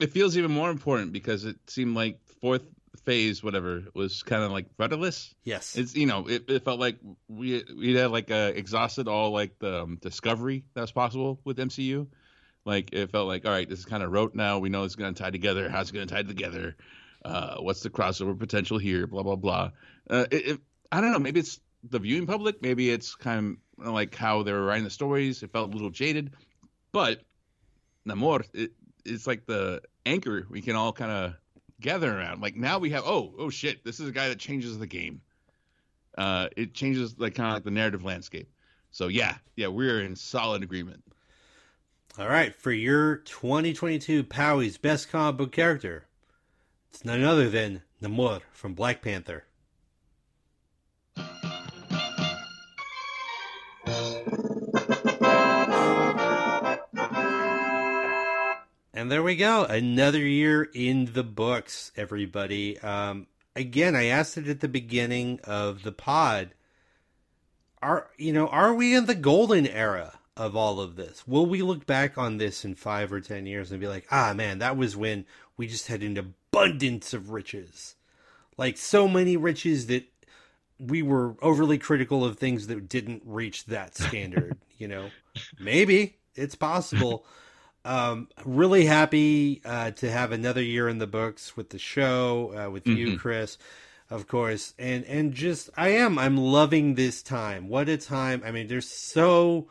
It feels even more important because it seemed like fourth phase, whatever, was kind of like rudderless. Yes. It's you know, it, it felt like we we had like uh, exhausted all like the um, discovery that was possible with MCU. Like it felt like all right, this is kind of rote now. We know it's going to tie together. How's it going to tie together? Uh, what's the crossover potential here? Blah blah blah. Uh, it, it, I don't know. Maybe it's the viewing public. Maybe it's kind of like how they were writing the stories. It felt a little jaded, but Namor, it, it's like the anchor we can all kind of gather around. Like now we have oh oh shit, this is a guy that changes the game. Uh, it changes like kind of like the narrative landscape. So yeah, yeah, we're in solid agreement. All right, for your 2022 Powie's best comic book character, it's none other than Namor from Black Panther. And there we go. Another year in the books, everybody. Um, again, I asked it at the beginning of the pod. Are you know, are we in the golden era of all of this? Will we look back on this in five or ten years and be like, ah man, that was when we just had an abundance of riches. Like so many riches that we were overly critical of things that didn't reach that standard, you know? Maybe. It's possible. Um, really happy uh, to have another year in the books with the show, uh, with you, Mhm. Chris, of course, and and just I am I'm loving this time. What a time! I mean, there's so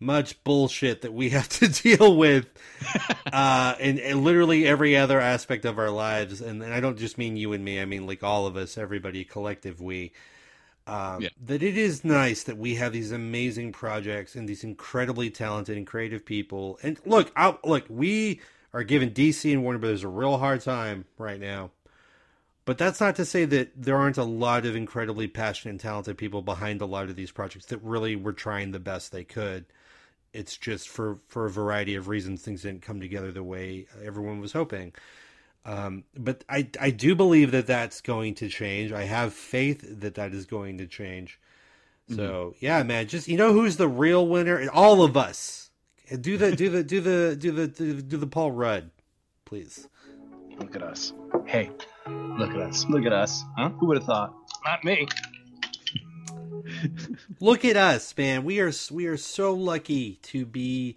much bullshit that we have to deal with, uh, in, in literally every other aspect of our lives, and, and I don't just mean you and me. I mean like all of us, everybody, collective we um, Yeah. that it is nice that we have these amazing projects and these incredibly talented and creative people. And look, I, look, we are giving DC and Warner Brothers a real hard time right now. But that's not to say that there aren't a lot of incredibly passionate and talented people behind a lot of these projects that really were trying the best they could. It's just for for a variety of reasons things didn't come together the way everyone was hoping. Um, but I I do believe that that's going to change. I have faith that that is going to change. So yeah, man, just you know who's the real winner? All of us. Do the do the do the do the do the, do the Paul Rudd, please. Look at us. Hey, look at us. Look at us. Huh? Who would have thought? Not me. Look at us, man. We are we are so lucky to be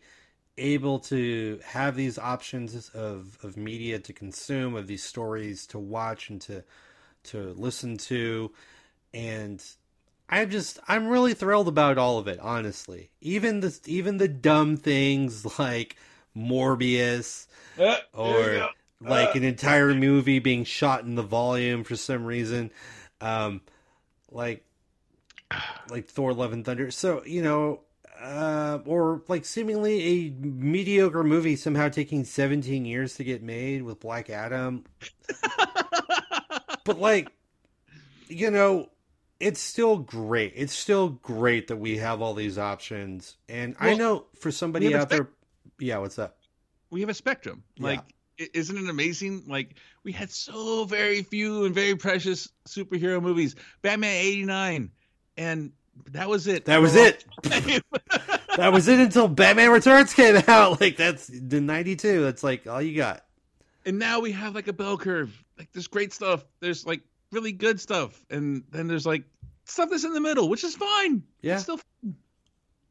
able to have these options of of media to consume, of these stories to watch and to to listen to, and I'm just I'm really thrilled about all of it. Honestly, even the even the dumb things like Morbius or like an entire movie being shot in the volume for some reason, um, like like Thor: Love and Thunder. So you know, uh, or like seemingly a mediocre movie somehow taking 17 years to get made with Black Adam. but like, you know, it's still great. It's still great that we have all these options. And I know for somebody out there, yeah, what's up? we have a spectrum. Like, isn't it amazing? Like, we had so very few and very precious superhero movies. Batman '89, and that was it. That was it. that was it until Batman Returns came out. Like that's the '92. That's like all you got. and now we have like a bell curve. Like, there's great stuff. There's like really good stuff, and then there's like stuff that's in the middle, which is fine. Yeah. It's still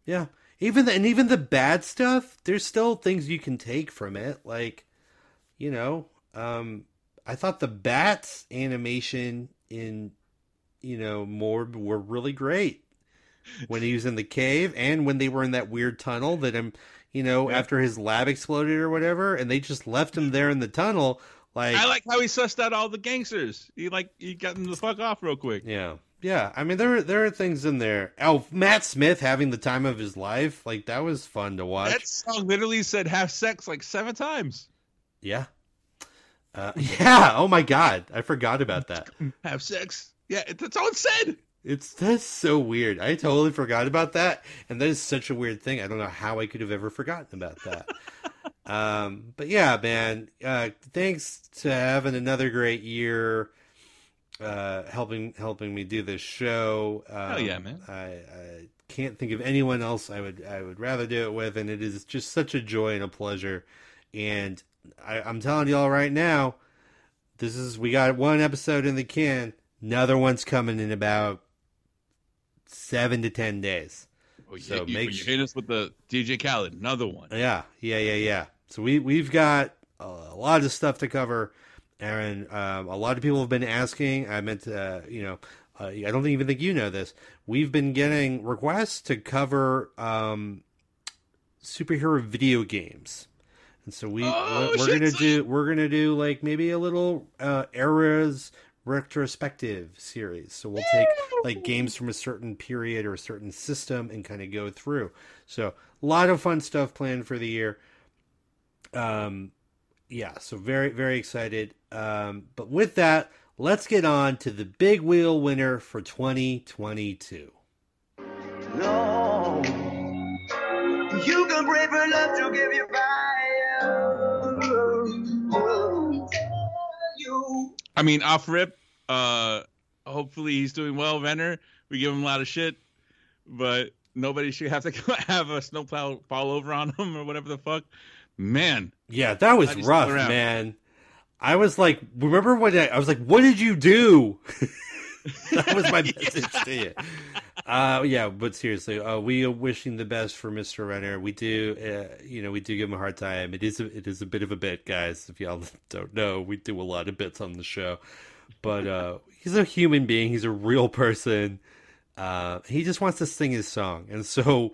Yeah. Even the, and even the bad stuff, there's still things you can take from it. Like, you know, um, I thought the bats animation in, you know, Morb were really great when he was in the cave and when they were in that weird tunnel that I'm, you know, Yeah. after his lab exploded or whatever, and they just left him there in the tunnel. Like, I like how he sussed out all the gangsters. He like he got them the fuck off real quick. yeah, yeah. I mean, there there are things in there. Oh, Matt Smith having the time of his life, like that was fun to watch. That song literally said "have sex" like seven times. Yeah. Uh, yeah. Oh my God, I forgot about that. Have sex. Yeah, that's all it said. It's that's so weird. I totally forgot about that, and that is such a weird thing. I don't know how I could have ever forgotten about that. um, but yeah, man. Uh, thanks to having another great year, uh, helping helping me do this show. Um, Hell yeah, man. I, I can't think of anyone else I would I would rather do it with, and it is just such a joy and a pleasure. And I, I'm telling y'all right now, this is we got one episode in the can. Another one's coming in about seven to ten days. Oh, So you, make you hit us with the DJ Khaled, another one. Yeah, yeah, yeah, yeah. So we we've got a, a lot of stuff to cover, Aaron. um, a lot of people have been asking. I meant to, uh, you know, uh, I don't even think you know this. We've been getting requests to cover um, superhero video games, and so we Oh, we're, we're gonna do we're gonna do like maybe a little uh, eras retrospective series. So we'll take like games from a certain period or a certain system and kind of go through. So a lot of fun stuff planned for the year. Um, yeah, so very very excited. Um, but with that, let's get on to the big wheel winner for 2022. No. You can pray for love to give you fire. You. I mean, off rip. Uh, hopefully he's doing well, Renner. We give him a lot of shit, but nobody should have to have a snowplow fall over on him or whatever the fuck. Man, Yeah, that was rough, man. I was like, remember when I, I was like, what did you do? that was my message to you. Uh, yeah, but seriously, uh, we are wishing the best for Mr. Renner. We do, uh, you know, we do give him a hard time. It is, a, it is a bit of a bit, guys. If y'all don't know, we do a lot of bits on the show, but uh, he's a human being. He's a real person. Uh, he just wants to sing his song, and so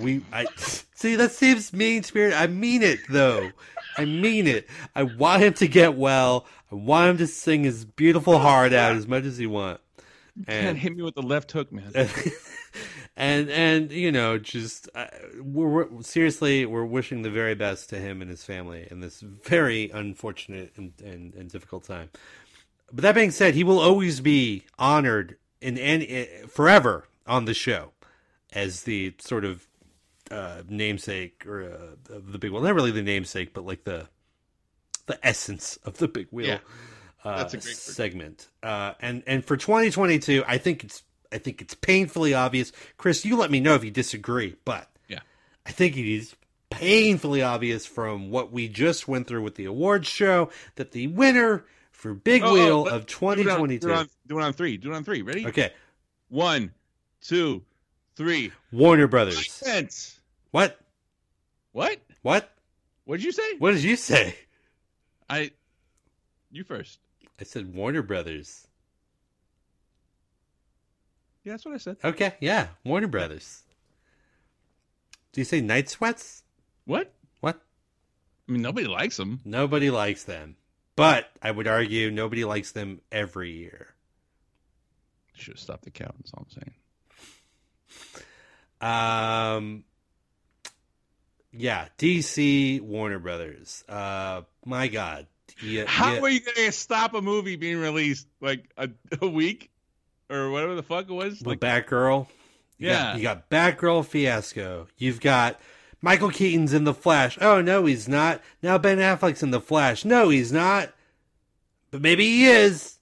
we. I see that seems mean spirit. I mean it though. I mean it. I want him to get well. I want him to sing his beautiful heart out as much as he want. man, And hit me with the left hook, man. and and you know just uh, we're, we're seriously we're wishing the very best to him and his family in this very unfortunate and, and, and difficult time but that being said he will always be honored in any forever on the show as the sort of uh, namesake or uh, the big wheel not really the namesake but like the the essence of the big wheel Yeah. uh, That's a great segment. Uh, and and for 2022, I think it's I think it's painfully obvious. Chris, you let me know if you disagree, but Yeah. I think it is painfully obvious from what we just went through with the awards show that the winner for Big Oh, oh Wheel let- of Do it on- 2022. Do it, on, do it on three. Do it on three. Ready? Okay, One, two, three. Warner Brothers. Cents. What? What? What? What did you say? What did you say? I. You first. I said Warner Brothers. Yeah, that's what I said. Okay, yeah, Warner Brothers. Do you say Night Sweats? What? What? I mean, nobody likes them. Nobody likes them. But I would argue nobody likes them every year. Should have stopped the count. That's all I'm saying. Um yeah, DC Warner Brothers. Uh my god. Yeah, How yeah. are you gonna stop a movie being released like a, a week or whatever the fuck it was? Well, Like, Batgirl. You got- Yeah. you got Batgirl fiasco. You've got Michael Keaton's in the Flash. Oh no, he's not. Now Ben Affleck's in the Flash. No, he's not. But maybe he is.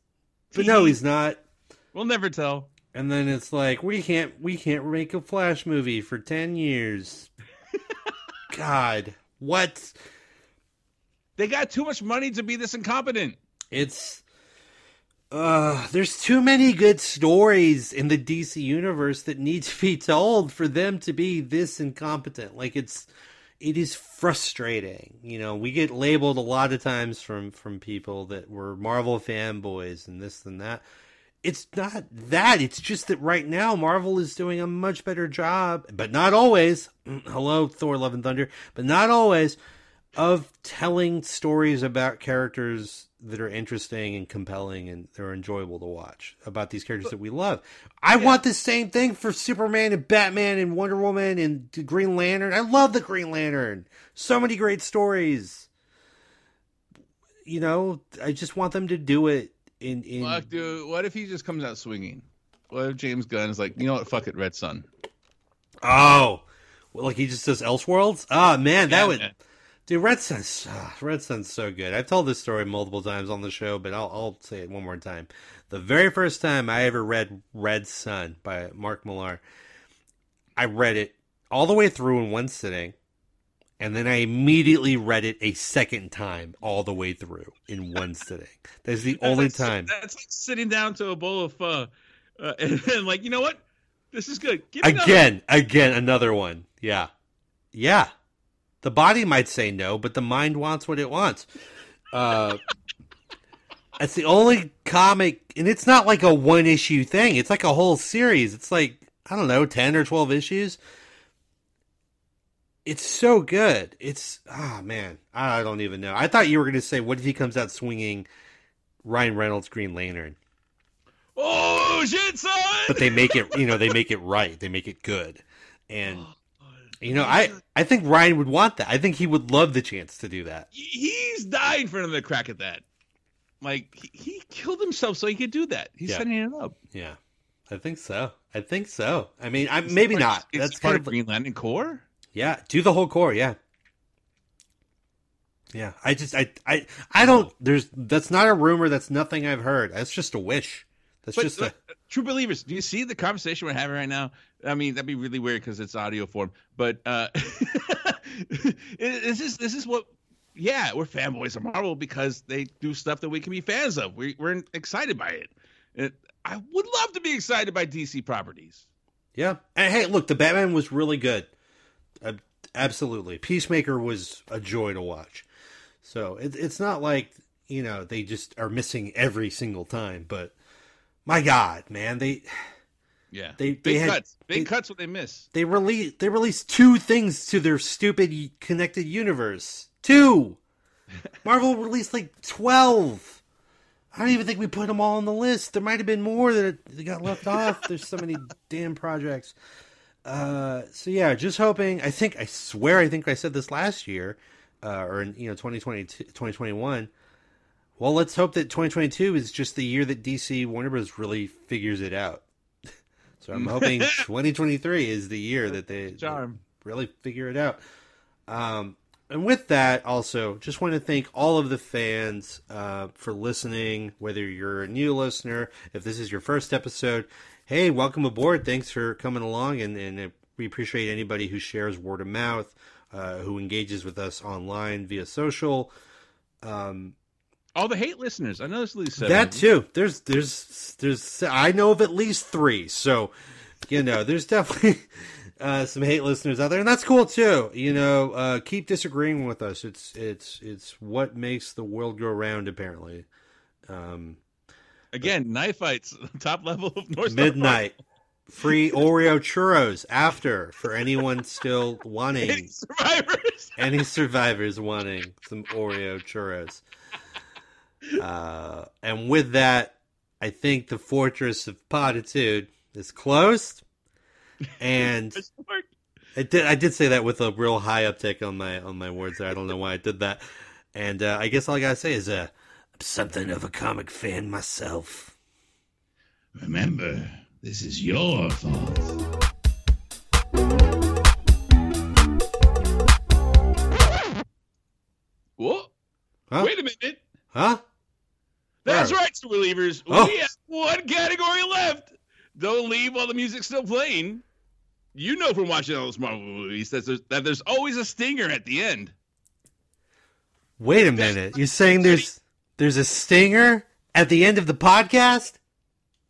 But no, he's not. we'll never tell. And then it's like we can't we can't make a Flash movie for ten years. God, what? They got too much money to be this incompetent. It's uh there's too many good stories in the DC universe that need to be told for them to be this incompetent. Like it's it is frustrating. You know, we get labeled a lot of times from from people that were Marvel fanboys and this and that. it's not that. It's just that right now Marvel is doing a much better job, but not always. Hello, Thor: Love and Thunder, but not always of telling stories about characters that are interesting and compelling and they're enjoyable to watch about these characters that we love. I want the same thing for Superman and Batman and Wonder Woman and Green Lantern. I love the Green Lantern. So many great stories. You know, I just want them to do it in in Fuck, dude. What if he just comes out swinging? What if James Gunn is like, you know what? Fuck it, Red Sun. Oh, well, like he just does Elseworlds. Ah, man, that Yeah, would. man. Dude, Red Sun's ah, Red Sun's so good. I've told this story multiple times on the show, but I'll I'll say it one more time. The very first time I ever read Red Sun by Mark Millar, I read it all the way through in one sitting, and then I immediately read it a second time all the way through in one sitting. That's the That's only like time. That's like sitting down to a bowl of pho, uh, and then like, you know what? This is good. Give me another. Again, again, another one. Yeah. Yeah. The body might say no, but the mind wants what it wants. Uh, it's the only comic, and it's not like a one issue thing. It's like a whole series. It's like, I don't know, 10 or 12 issues. It's so good. It's, ah, man. I don't even know. I thought you were going to say, what if he comes out swinging Ryan Reynolds' Green Lantern? Oh shit, son! but they make it you know they make it right they make it good and you know i i think ryan would want that. I think he would love the chance to do that. He's dying for another crack at that. Like he, he killed himself so he could do that. He's Yeah. setting it up. yeah. I think so. I think so. I mean i maybe Part not. That's part kind of of Green Lantern Corps. yeah. Do the whole core yeah. Yeah. I just i i i don't there's that's not a rumor. That's nothing i've heard. That's just a wish. That's But, just a true believers, do you see the conversation we're having right now? I mean, that'd be really weird because it's audio form. But uh, this is this is what. Yeah, we're fanboys of Marvel because they do stuff that we can be fans of. We, we're excited by it. I would love to be excited by DC properties. Yeah. And hey, look, the Batman was really good. Uh, absolutely. Peacemaker was a joy to watch. So it, it's not like, you know, they just are missing every single time. But my God, man, they Yeah, They- big they had- cuts, big they- cuts. What they miss. they release they released two things to their stupid connected universe. Two. Marvel released like twelve. I don't even think we put them all on the list. There might have been more that got left off. There's so many damn projects. Uh, so yeah, just hoping. I think I swear I think I said this last year, uh, or in you know 2020 2021. Well, let's hope that 2022 is just the year that DC Warner Bros. really figures it out. So I'm hoping 2023 is the year that they really figure it out. Um, and with that, also, just want to thank all of the fans uh, for listening. Whether you're a new listener, if this is your first episode, hey, welcome aboard. Thanks for coming along, and, and we appreciate anybody who shares word of mouth, uh, who engages with us online via social. Um, All the hate listeners. I know there's at least seven. that too. There's there's there's I know of at least three. So you know, there's definitely uh, some hate listeners out there, and that's cool too. You know, uh, keep disagreeing with us. It's it's it's what makes the world go round. Apparently, um, Again, knife fights, top level of North midnight. Free Oreo churros after for anyone still wanting Any survivors. any survivors wanting some Oreo churros. Uh, and with that, I think the fortress of potitude is closed. And I did I did say that with a real high uptick on my on my words there. I don't know why I did that. And uh, I guess all I gotta say is uh, I'm something of a comic fan myself. Remember, this is your fault. What? Huh? Wait a minute. Huh? That's right, Super Believers. Oh. We have one category left. Don't leave while the music's still playing. You know from watching all those Marvel movies that there's, that there's always a stinger at the end. Wait a minute. You're saying there's there's a stinger at the end of the podcast?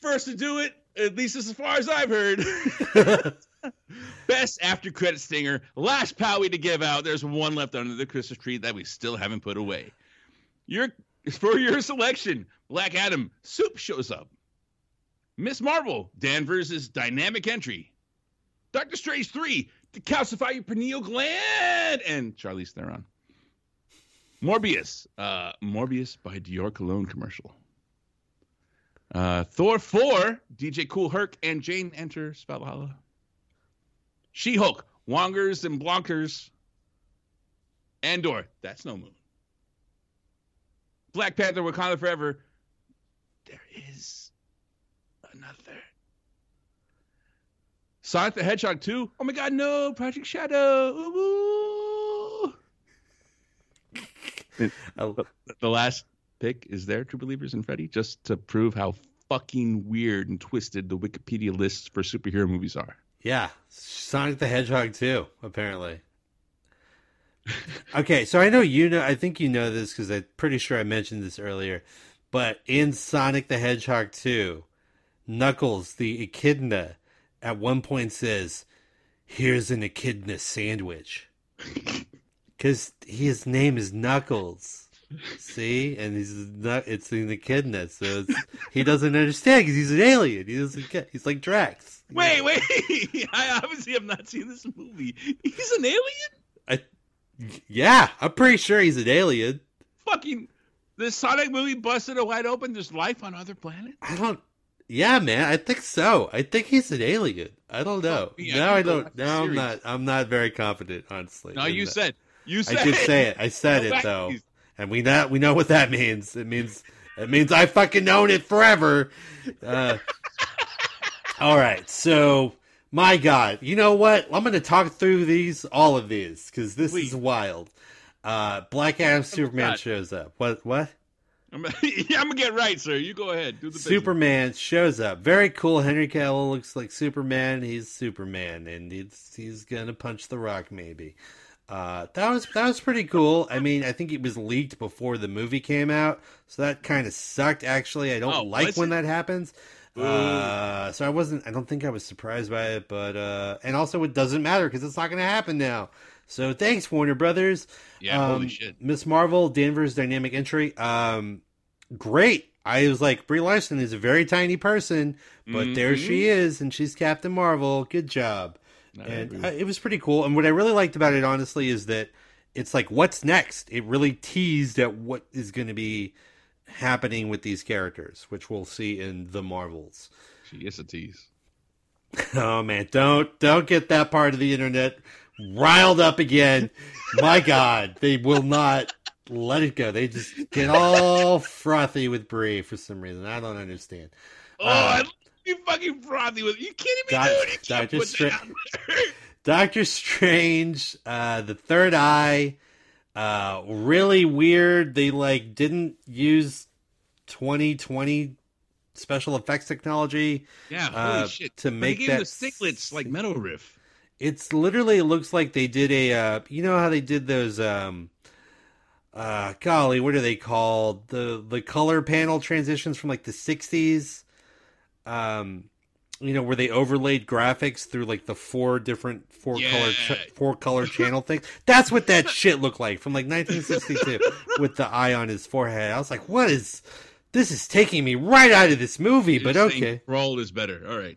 First to do it, at least as far as I've heard. Best after credit stinger. Last Powie to give out. There's one left under the Christmas tree that we still haven't put away. Your for your selection, Black Adam soup shows up. Miss Marvel, Danvers' dynamic entry. Doctor Strange 3, to calcify your pineal gland, and Charlize Theron. Morbius, uh, Morbius by Dior Cologne commercial. Uh, Thor 4, DJ Cool Herc and Jane enter Valhalla. She Hulk, Wongers and Blonkers. Andor, that's no moon. Black Panther, Wakanda Forever. There is another. Sonic the Hedgehog 2. Oh my god, no! Project Shadow. Ooh, ooh. I- the last pick is there, True Believers and Freddy, just to prove how fucking weird and twisted the Wikipedia lists for superhero movies are. Yeah, Sonic the Hedgehog too. Apparently. Okay, so I know you know. I think you know this because I'm pretty sure I mentioned this earlier. But in Sonic the Hedgehog 2, Knuckles, the echidna, at one point says, "Here's an echidna sandwich," because his name is Knuckles. See, and he's not. It's an echidna, so it's, he doesn't understand because he's an alien. He doesn't get. He's like Drax. Wait, wait! I obviously have not seen this movie. He's an alien. I, yeah, I'm pretty sure he's an alien. Fucking the Sonic movie busted it wide open. There's life on other planets. I don't. Yeah, man, I think so. I think he's an alien. I don't know. Yeah, now I don't. Now I'm not. I'm not very confident, honestly. No, you that. said you said I did say it. I said it though, and we know we know what that means. It means it means I fucking known it forever. Uh, all right, so my God, you know what? I'm going to talk through these, all of these, because this Please. is wild. Uh, Black Adam Superman God. shows up. What? What? I'm, yeah, I'm gonna get right, sir. You go ahead. Do the business. Superman shows up. Very cool. Henry Cavill looks like Superman. He's Superman, and he's he's gonna punch the Rock maybe. Uh, that was that was pretty cool. I mean, I think it was leaked before the movie came out, so that kind of sucked. Actually, I don't Oh, like when it? that happens. Uh, so I wasn't. I don't think I was surprised by it, but uh, and also it doesn't matter because it's not gonna happen now. So thanks, Warner Brothers. Yeah, holy Um, shit. Miss Marvel, Danvers dynamic entry. Um, great. I was like, Brie Larson is a very tiny person, but there Mm-hmm. she is, and she's Captain Marvel. Good job. I and agree. uh, it was pretty cool. And what I really liked about it, honestly, is that it's like, what's next? It really teased at what is going to be happening with these characters, which we'll see in the Marvels. She is a tease. Oh man, don't don't get that part of the internet riled up again. My God, they will not let it go. They just get all frothy with Brie for some reason. I don't understand. Oh, Uh, you fucking frothy with you kidding me, Doc-? You can't Doctor put that Stra- out there. Doctor Strange, uh, the Third Eye, uh, really weird. They like didn't use 2020 special effects technology. Yeah, holy Uh, shit. to make he gave that the like metal riff. It's literally it looks like they did a uh you know how they did those um uh golly, what are they called? The the color panel transitions from like the 60s um you know where they overlaid graphics through like the four different four color ch- four color channel things. That's what that shit looked like from like 1962 with the eye on his forehead. I was like, "What is this is taking me right out of this movie, but You're saying okay." Roll is better. All right.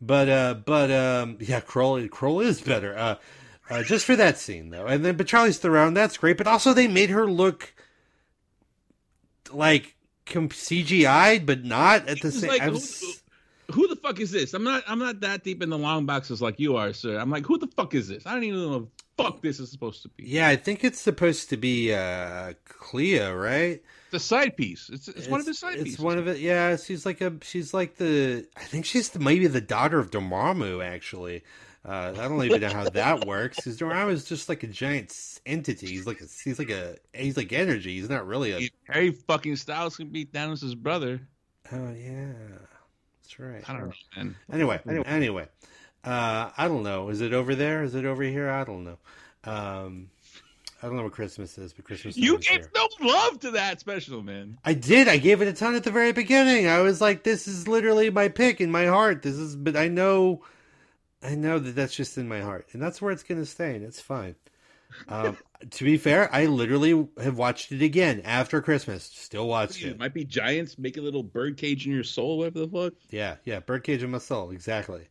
But uh, but um, yeah, Kroll Kroll is better. Uh, uh, just for that scene though, and then but Charlize Theron, that's great. But also they made her look like CGI'd, but not at the same. like, I was- who the fuck is this? I'm not. I'm not that deep in the long boxes like you are, sir. I'm like, who the fuck is this? I don't even know what the fuck this is supposed to be. yeah, I think it's supposed to be uh, Clea, right? The side piece. It's it's, one of the side It's pieces. one of it. Yeah, she's like a. She's like the. I think she's the, maybe the daughter of Dormammu. Actually, uh, I don't even know how that works. Because Dormammu is just like a giant entity. He's like a. He's like a. He's like energy. He's not really a. Harry fucking Styles can beat Thanos' brother. Oh yeah, that's right. I don't know, man. Anyway, anyway, anyway. Uh, I don't know. Is it over there? Is it over here? I don't know. Um, I don't know what Christmas is, but Christmas. You gave here. no love to that special, man. I did. I gave it a ton at the very beginning. I was like, "This is literally my pick in my heart." This is, but I know, I know that that's just in my heart, and that's where it's going to stay, and it's fine. Um, To be fair, I literally have watched it again after Christmas. Still watched It it. might be giants make a little bird cage in your soul, whatever the fuck. Yeah, yeah, birdcage in my soul, exactly.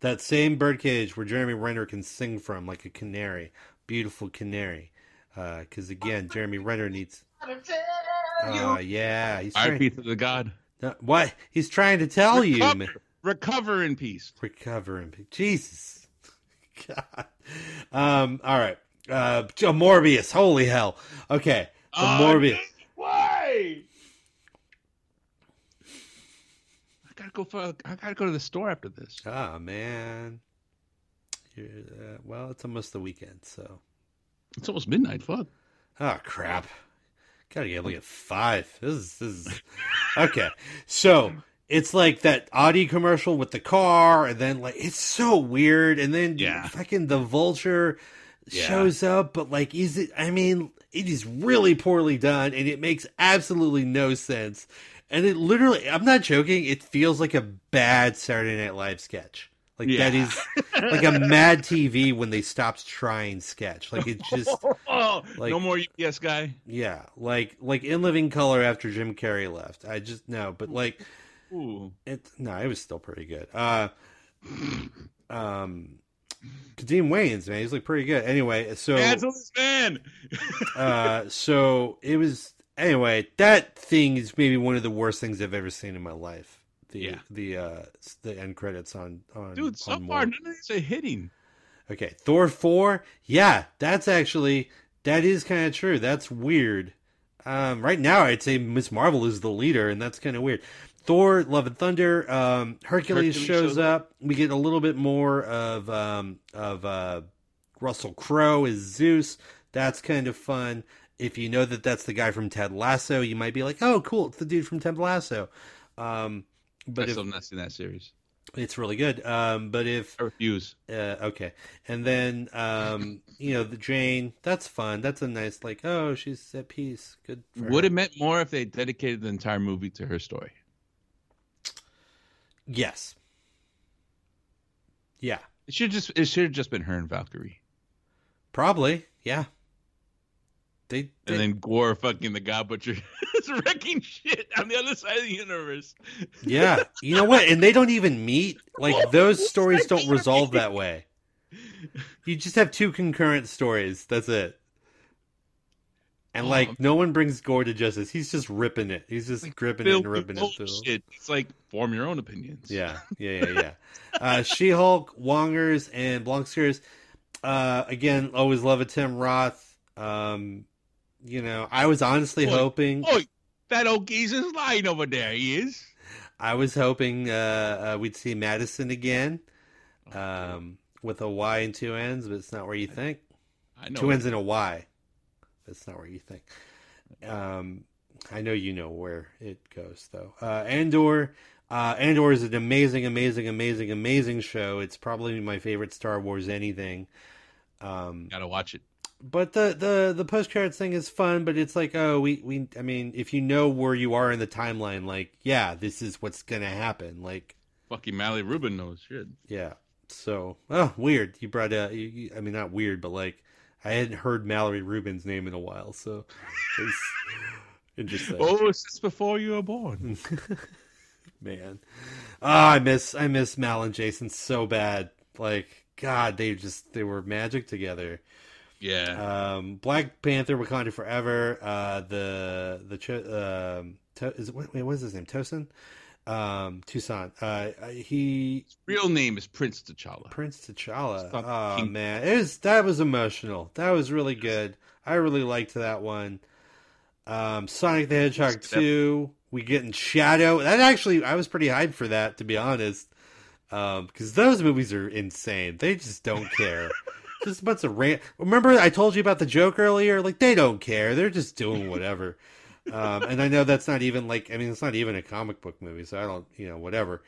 That same birdcage where Jeremy Renner can sing from like a canary, beautiful canary. Because again, Jeremy Renner needs. Uh, yeah, he's trying. R.I.P. to the god. No, what he's trying to tell you, man. Recover, recover in peace. Recover in be- Jesus. God. Um. All right. Uh. Joe Morbius. Holy hell. Okay. The Oh, Morbius. Why? I gotta go for. I gotta go to the store after this. Ah man. Uh, well, it's almost the weekend, so. It's almost midnight. Fuck. Oh crap! Gotta get like at five. This is this is okay. So it's like that Audi commercial with the car, and then like it's so weird, and then Yeah. fucking the vulture Yeah. shows up, but like is it? I mean, it is really poorly done, and it makes absolutely no sense. And it literally, I'm not joking. It feels like a bad Saturday Night Live sketch. Like that Yeah. is like a Mad TV when they stopped trying sketch. Like it just. oh, like- no more UPS guy. Yeah, like like in living color after Jim Carrey left. I just no, but like Ooh. it no, it was still pretty good. Uh um Kadeem Wayans, man, he's like pretty good. Anyway, so Cancel this man. uh so it was anyway, that thing is maybe one of the worst things I've ever seen in my life. The Yeah. the uh the end credits on on Dude, so far none of these are hitting. Okay, Thor 4. Yeah, that's actually that is kind of true. That's weird. Um, right now I'd say Miss Marvel is the leader and that's kind of weird. Thor, Love and Thunder, um, Hercules, Hercules shows shows up. We get a little bit more of um, of uh, Russell Crowe as Zeus. That's kind of fun. If you know that that's the guy from Ted Lasso, you might be like, "Oh, cool, it's the dude from Ted Lasso." Um, But I if, still not seen that series. it's really good. Um, but if I refuse. uh, okay, and then um, you know the Jane. That's fun. That's a nice like. Oh, she's at peace. Good. Would her. have meant more if they dedicated the entire movie to her story. Yes. Yeah. It should just it should have just been her and Valkyrie. Probably. Yeah. They. they And then Gorr fucking the God Butcher is wrecking shit on the other side of the universe. yeah. You know what? And they don't even meet. Like those stories don't resolve that way. You just have two concurrent stories. That's it. And like Oh. no one brings Gorr to justice. He's just ripping it. He's just gripping it and ripping it. Through. bullshit. It's like form your own opinions. Yeah, yeah, yeah, yeah. uh, She Hulk, Wongers, and Blankskers. Uh, again, always love a Tim Roth. Um, you know, I was honestly Oi, hoping. Oh, that old geezer's lying over there. He is. I was hoping uh, uh, we'd see Madison again, um, with a Y and two N's, but it's not where you think. I know. Two N's and a Y. That's not where you think. Um, I know you know where it goes though. Uh, Andor. Uh, Andor is an amazing, amazing, amazing, amazing show. It's probably my favorite Star Wars anything. Um, Gotta watch it. but the the the post credits thing is fun. But it's like, oh, we we. I mean, if you know where you are in the timeline, like, yeah, this is what's gonna happen. Like, Fucking Mally Rubin knows shit. yeah. So, oh, weird. You brought a. You, you- I mean, not weird, but like, I hadn't heard Mallory Rubin's name in a while, so it's interesting. Oh, since before you were born. Man, ah, I miss I miss Mal and Jason so bad. Like, God, they just they were magic together. Yeah. Um, Black Panther, Wakanda Forever. Uh, the the um, to, is it, wait, what is his name? Toussaint, um, Toussaint. Uh, he Real name is Prince T'Challa. Prince T'Challa. Oh king. man, it was that was emotional. That was really good. I really liked that one. Um, Sonic the Hedgehog two. We get in Shadow. That actually, I was pretty hyped for that to be honest. Um, because those movies are insane. They just don't care. just a bunch of rant. Remember, I told you about the joke earlier. Like they don't care. They're just doing whatever. um, and I know that's not even like. I mean, it's not even a comic book movie, so I don't. You know, whatever.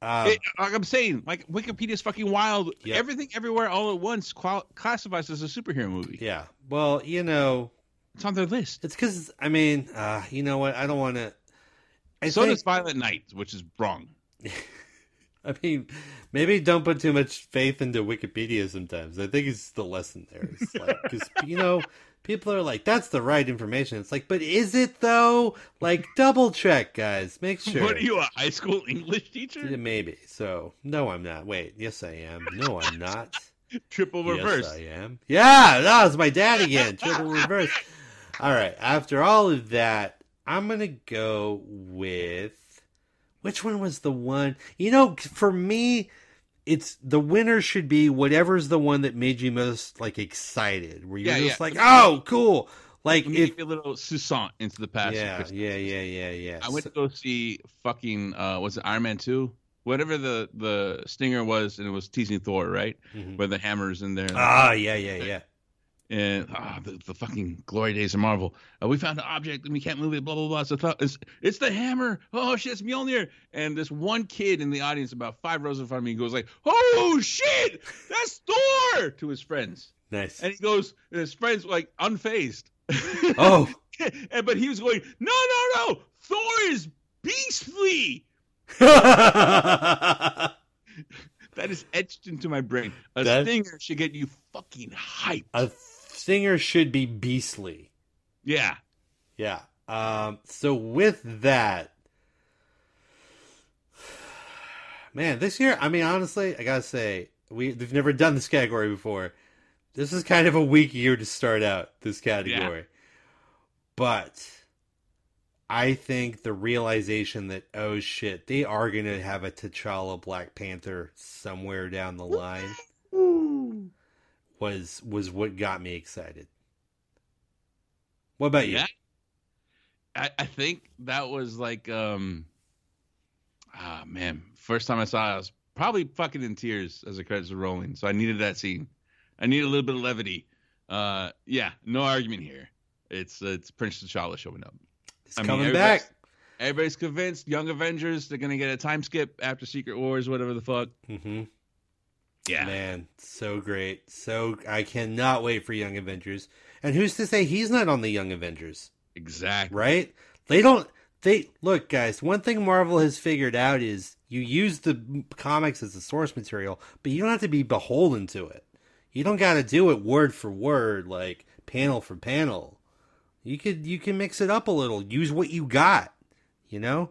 Um, It- like I'm saying, like Wikipedia's fucking wild. Yeah. Everything, everywhere, all at once qual- classifies as a superhero movie. yeah. Well, you know, It's on their list. It's because I mean, uh, you know what? I don't want to. So think, does Violent Night, which is wrong. I mean, Maybe don't put too much faith into Wikipedia sometimes. I think it's the lesson there. It's like, because, you know, people are like, that's the right information. It's like, but is it though? Like, double check, guys. Make sure. What are you, a high school English teacher? Yeah, Maybe. So, no, I'm not. Wait, yes, I am. No, I'm not. Triple reverse. Yes, I am. Yeah, that was my dad again. Triple reverse. All right. After all of that, I'm gonna go with which one was the one? You know, for me, it's the winner should be whatever's the one that made you most like excited. Where you're Yeah, just yeah. like, oh, cool. Like if you a little Sussant into the past. yeah, yeah, yeah, yeah, yeah. I went to go see fucking uh was it Iron Man 2? Whatever the the stinger was and it was teasing Thor, right? Mhm. Where the hammer's in there. Ah, yeah, yeah, yeah. And ah, the, the fucking glory days of Marvel. Uh, we found an object and we can't move it. Blah blah blah. So th- it's it's the hammer. Oh shit, it's Mjolnir. And this one kid in the audience, about five rows in front of me, goes like, "Oh shit, that's Thor!" to his friends, Nice. and he goes, and his friends were, like unfazed. Oh, and but he was going, "No, no, no, Thor is beastly." That is etched into my brain. A That- stinger should get you fucking hyped. Singer should be beastly. yeah. Yeah. Um, so with that, man, this year, I mean, honestly, I gotta say, we we've never done this category before. This is kind of a weak year to start out this category, but I think the realization that oh shit, they are gonna have a T'Challa Black Panther somewhere down the line was was what got me excited. What about you? Yeah. I, I think that was like um ah man. First time I saw it, I was probably fucking in tears as the credits were rolling. So I needed that scene. I need a little bit of levity. Uh yeah, no argument here. It's it's Prince T'Challa showing up. It's I mean, coming everybody's- back. Everybody's convinced Young Avengers they're gonna get a time skip after Secret Wars, whatever the fuck. hmm Yeah. Man, so great. So I cannot wait for Young Avengers. And who's to say he's not on the Young Avengers, Exactly. right? They don't they look guys, one thing Marvel has figured out is you use the comics as the source material, but you don't have to be beholden to it. You don't got to do it word for word like panel for panel. You could you can mix it up a little. Use what you got, you know?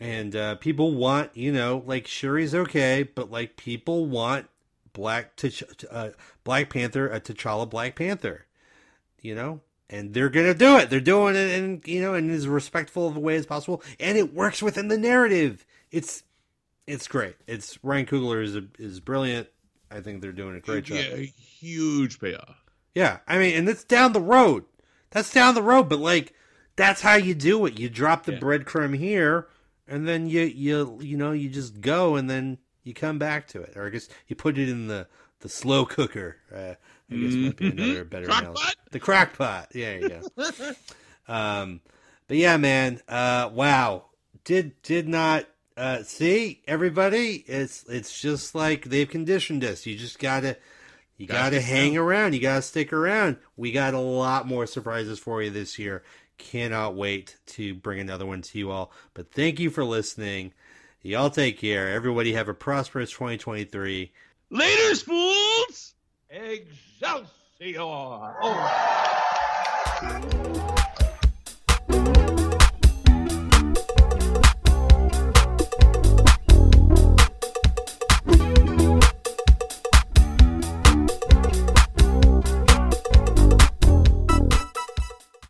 And uh, people want, you know, like Shuri's okay, but like people want Black T'Ch- uh, Black Panther, a T'Challa Black Panther, you know, and they're gonna do it. They're doing it in you know in as respectful of a way as possible, and it works within the narrative. It's it's great. It's Ryan Coogler is is brilliant. I think they're doing a great job. Yeah, huge payoff. Yeah, I mean, and it's down the road. That's down the road, but like that's how you do it. You drop the Yeah. breadcrumb here, and then you you you know you just go, and then you come back to it, or I guess you put it in the the slow cooker. Uh, I guess might be another better Crock analogy. pot? The crock pot. Yeah, you go. um, but yeah, man. Uh, wow. Did did not uh, see everybody? It's it's just like they've conditioned us. You just gotta you Gotta gotta hang around. You gotta stick around. We got a lot more surprises for you this year. Cannot wait to bring another one to you all. But thank you for listening. Y'all take care. Everybody have a prosperous 2023. Later, fools! Excelsior! Oh.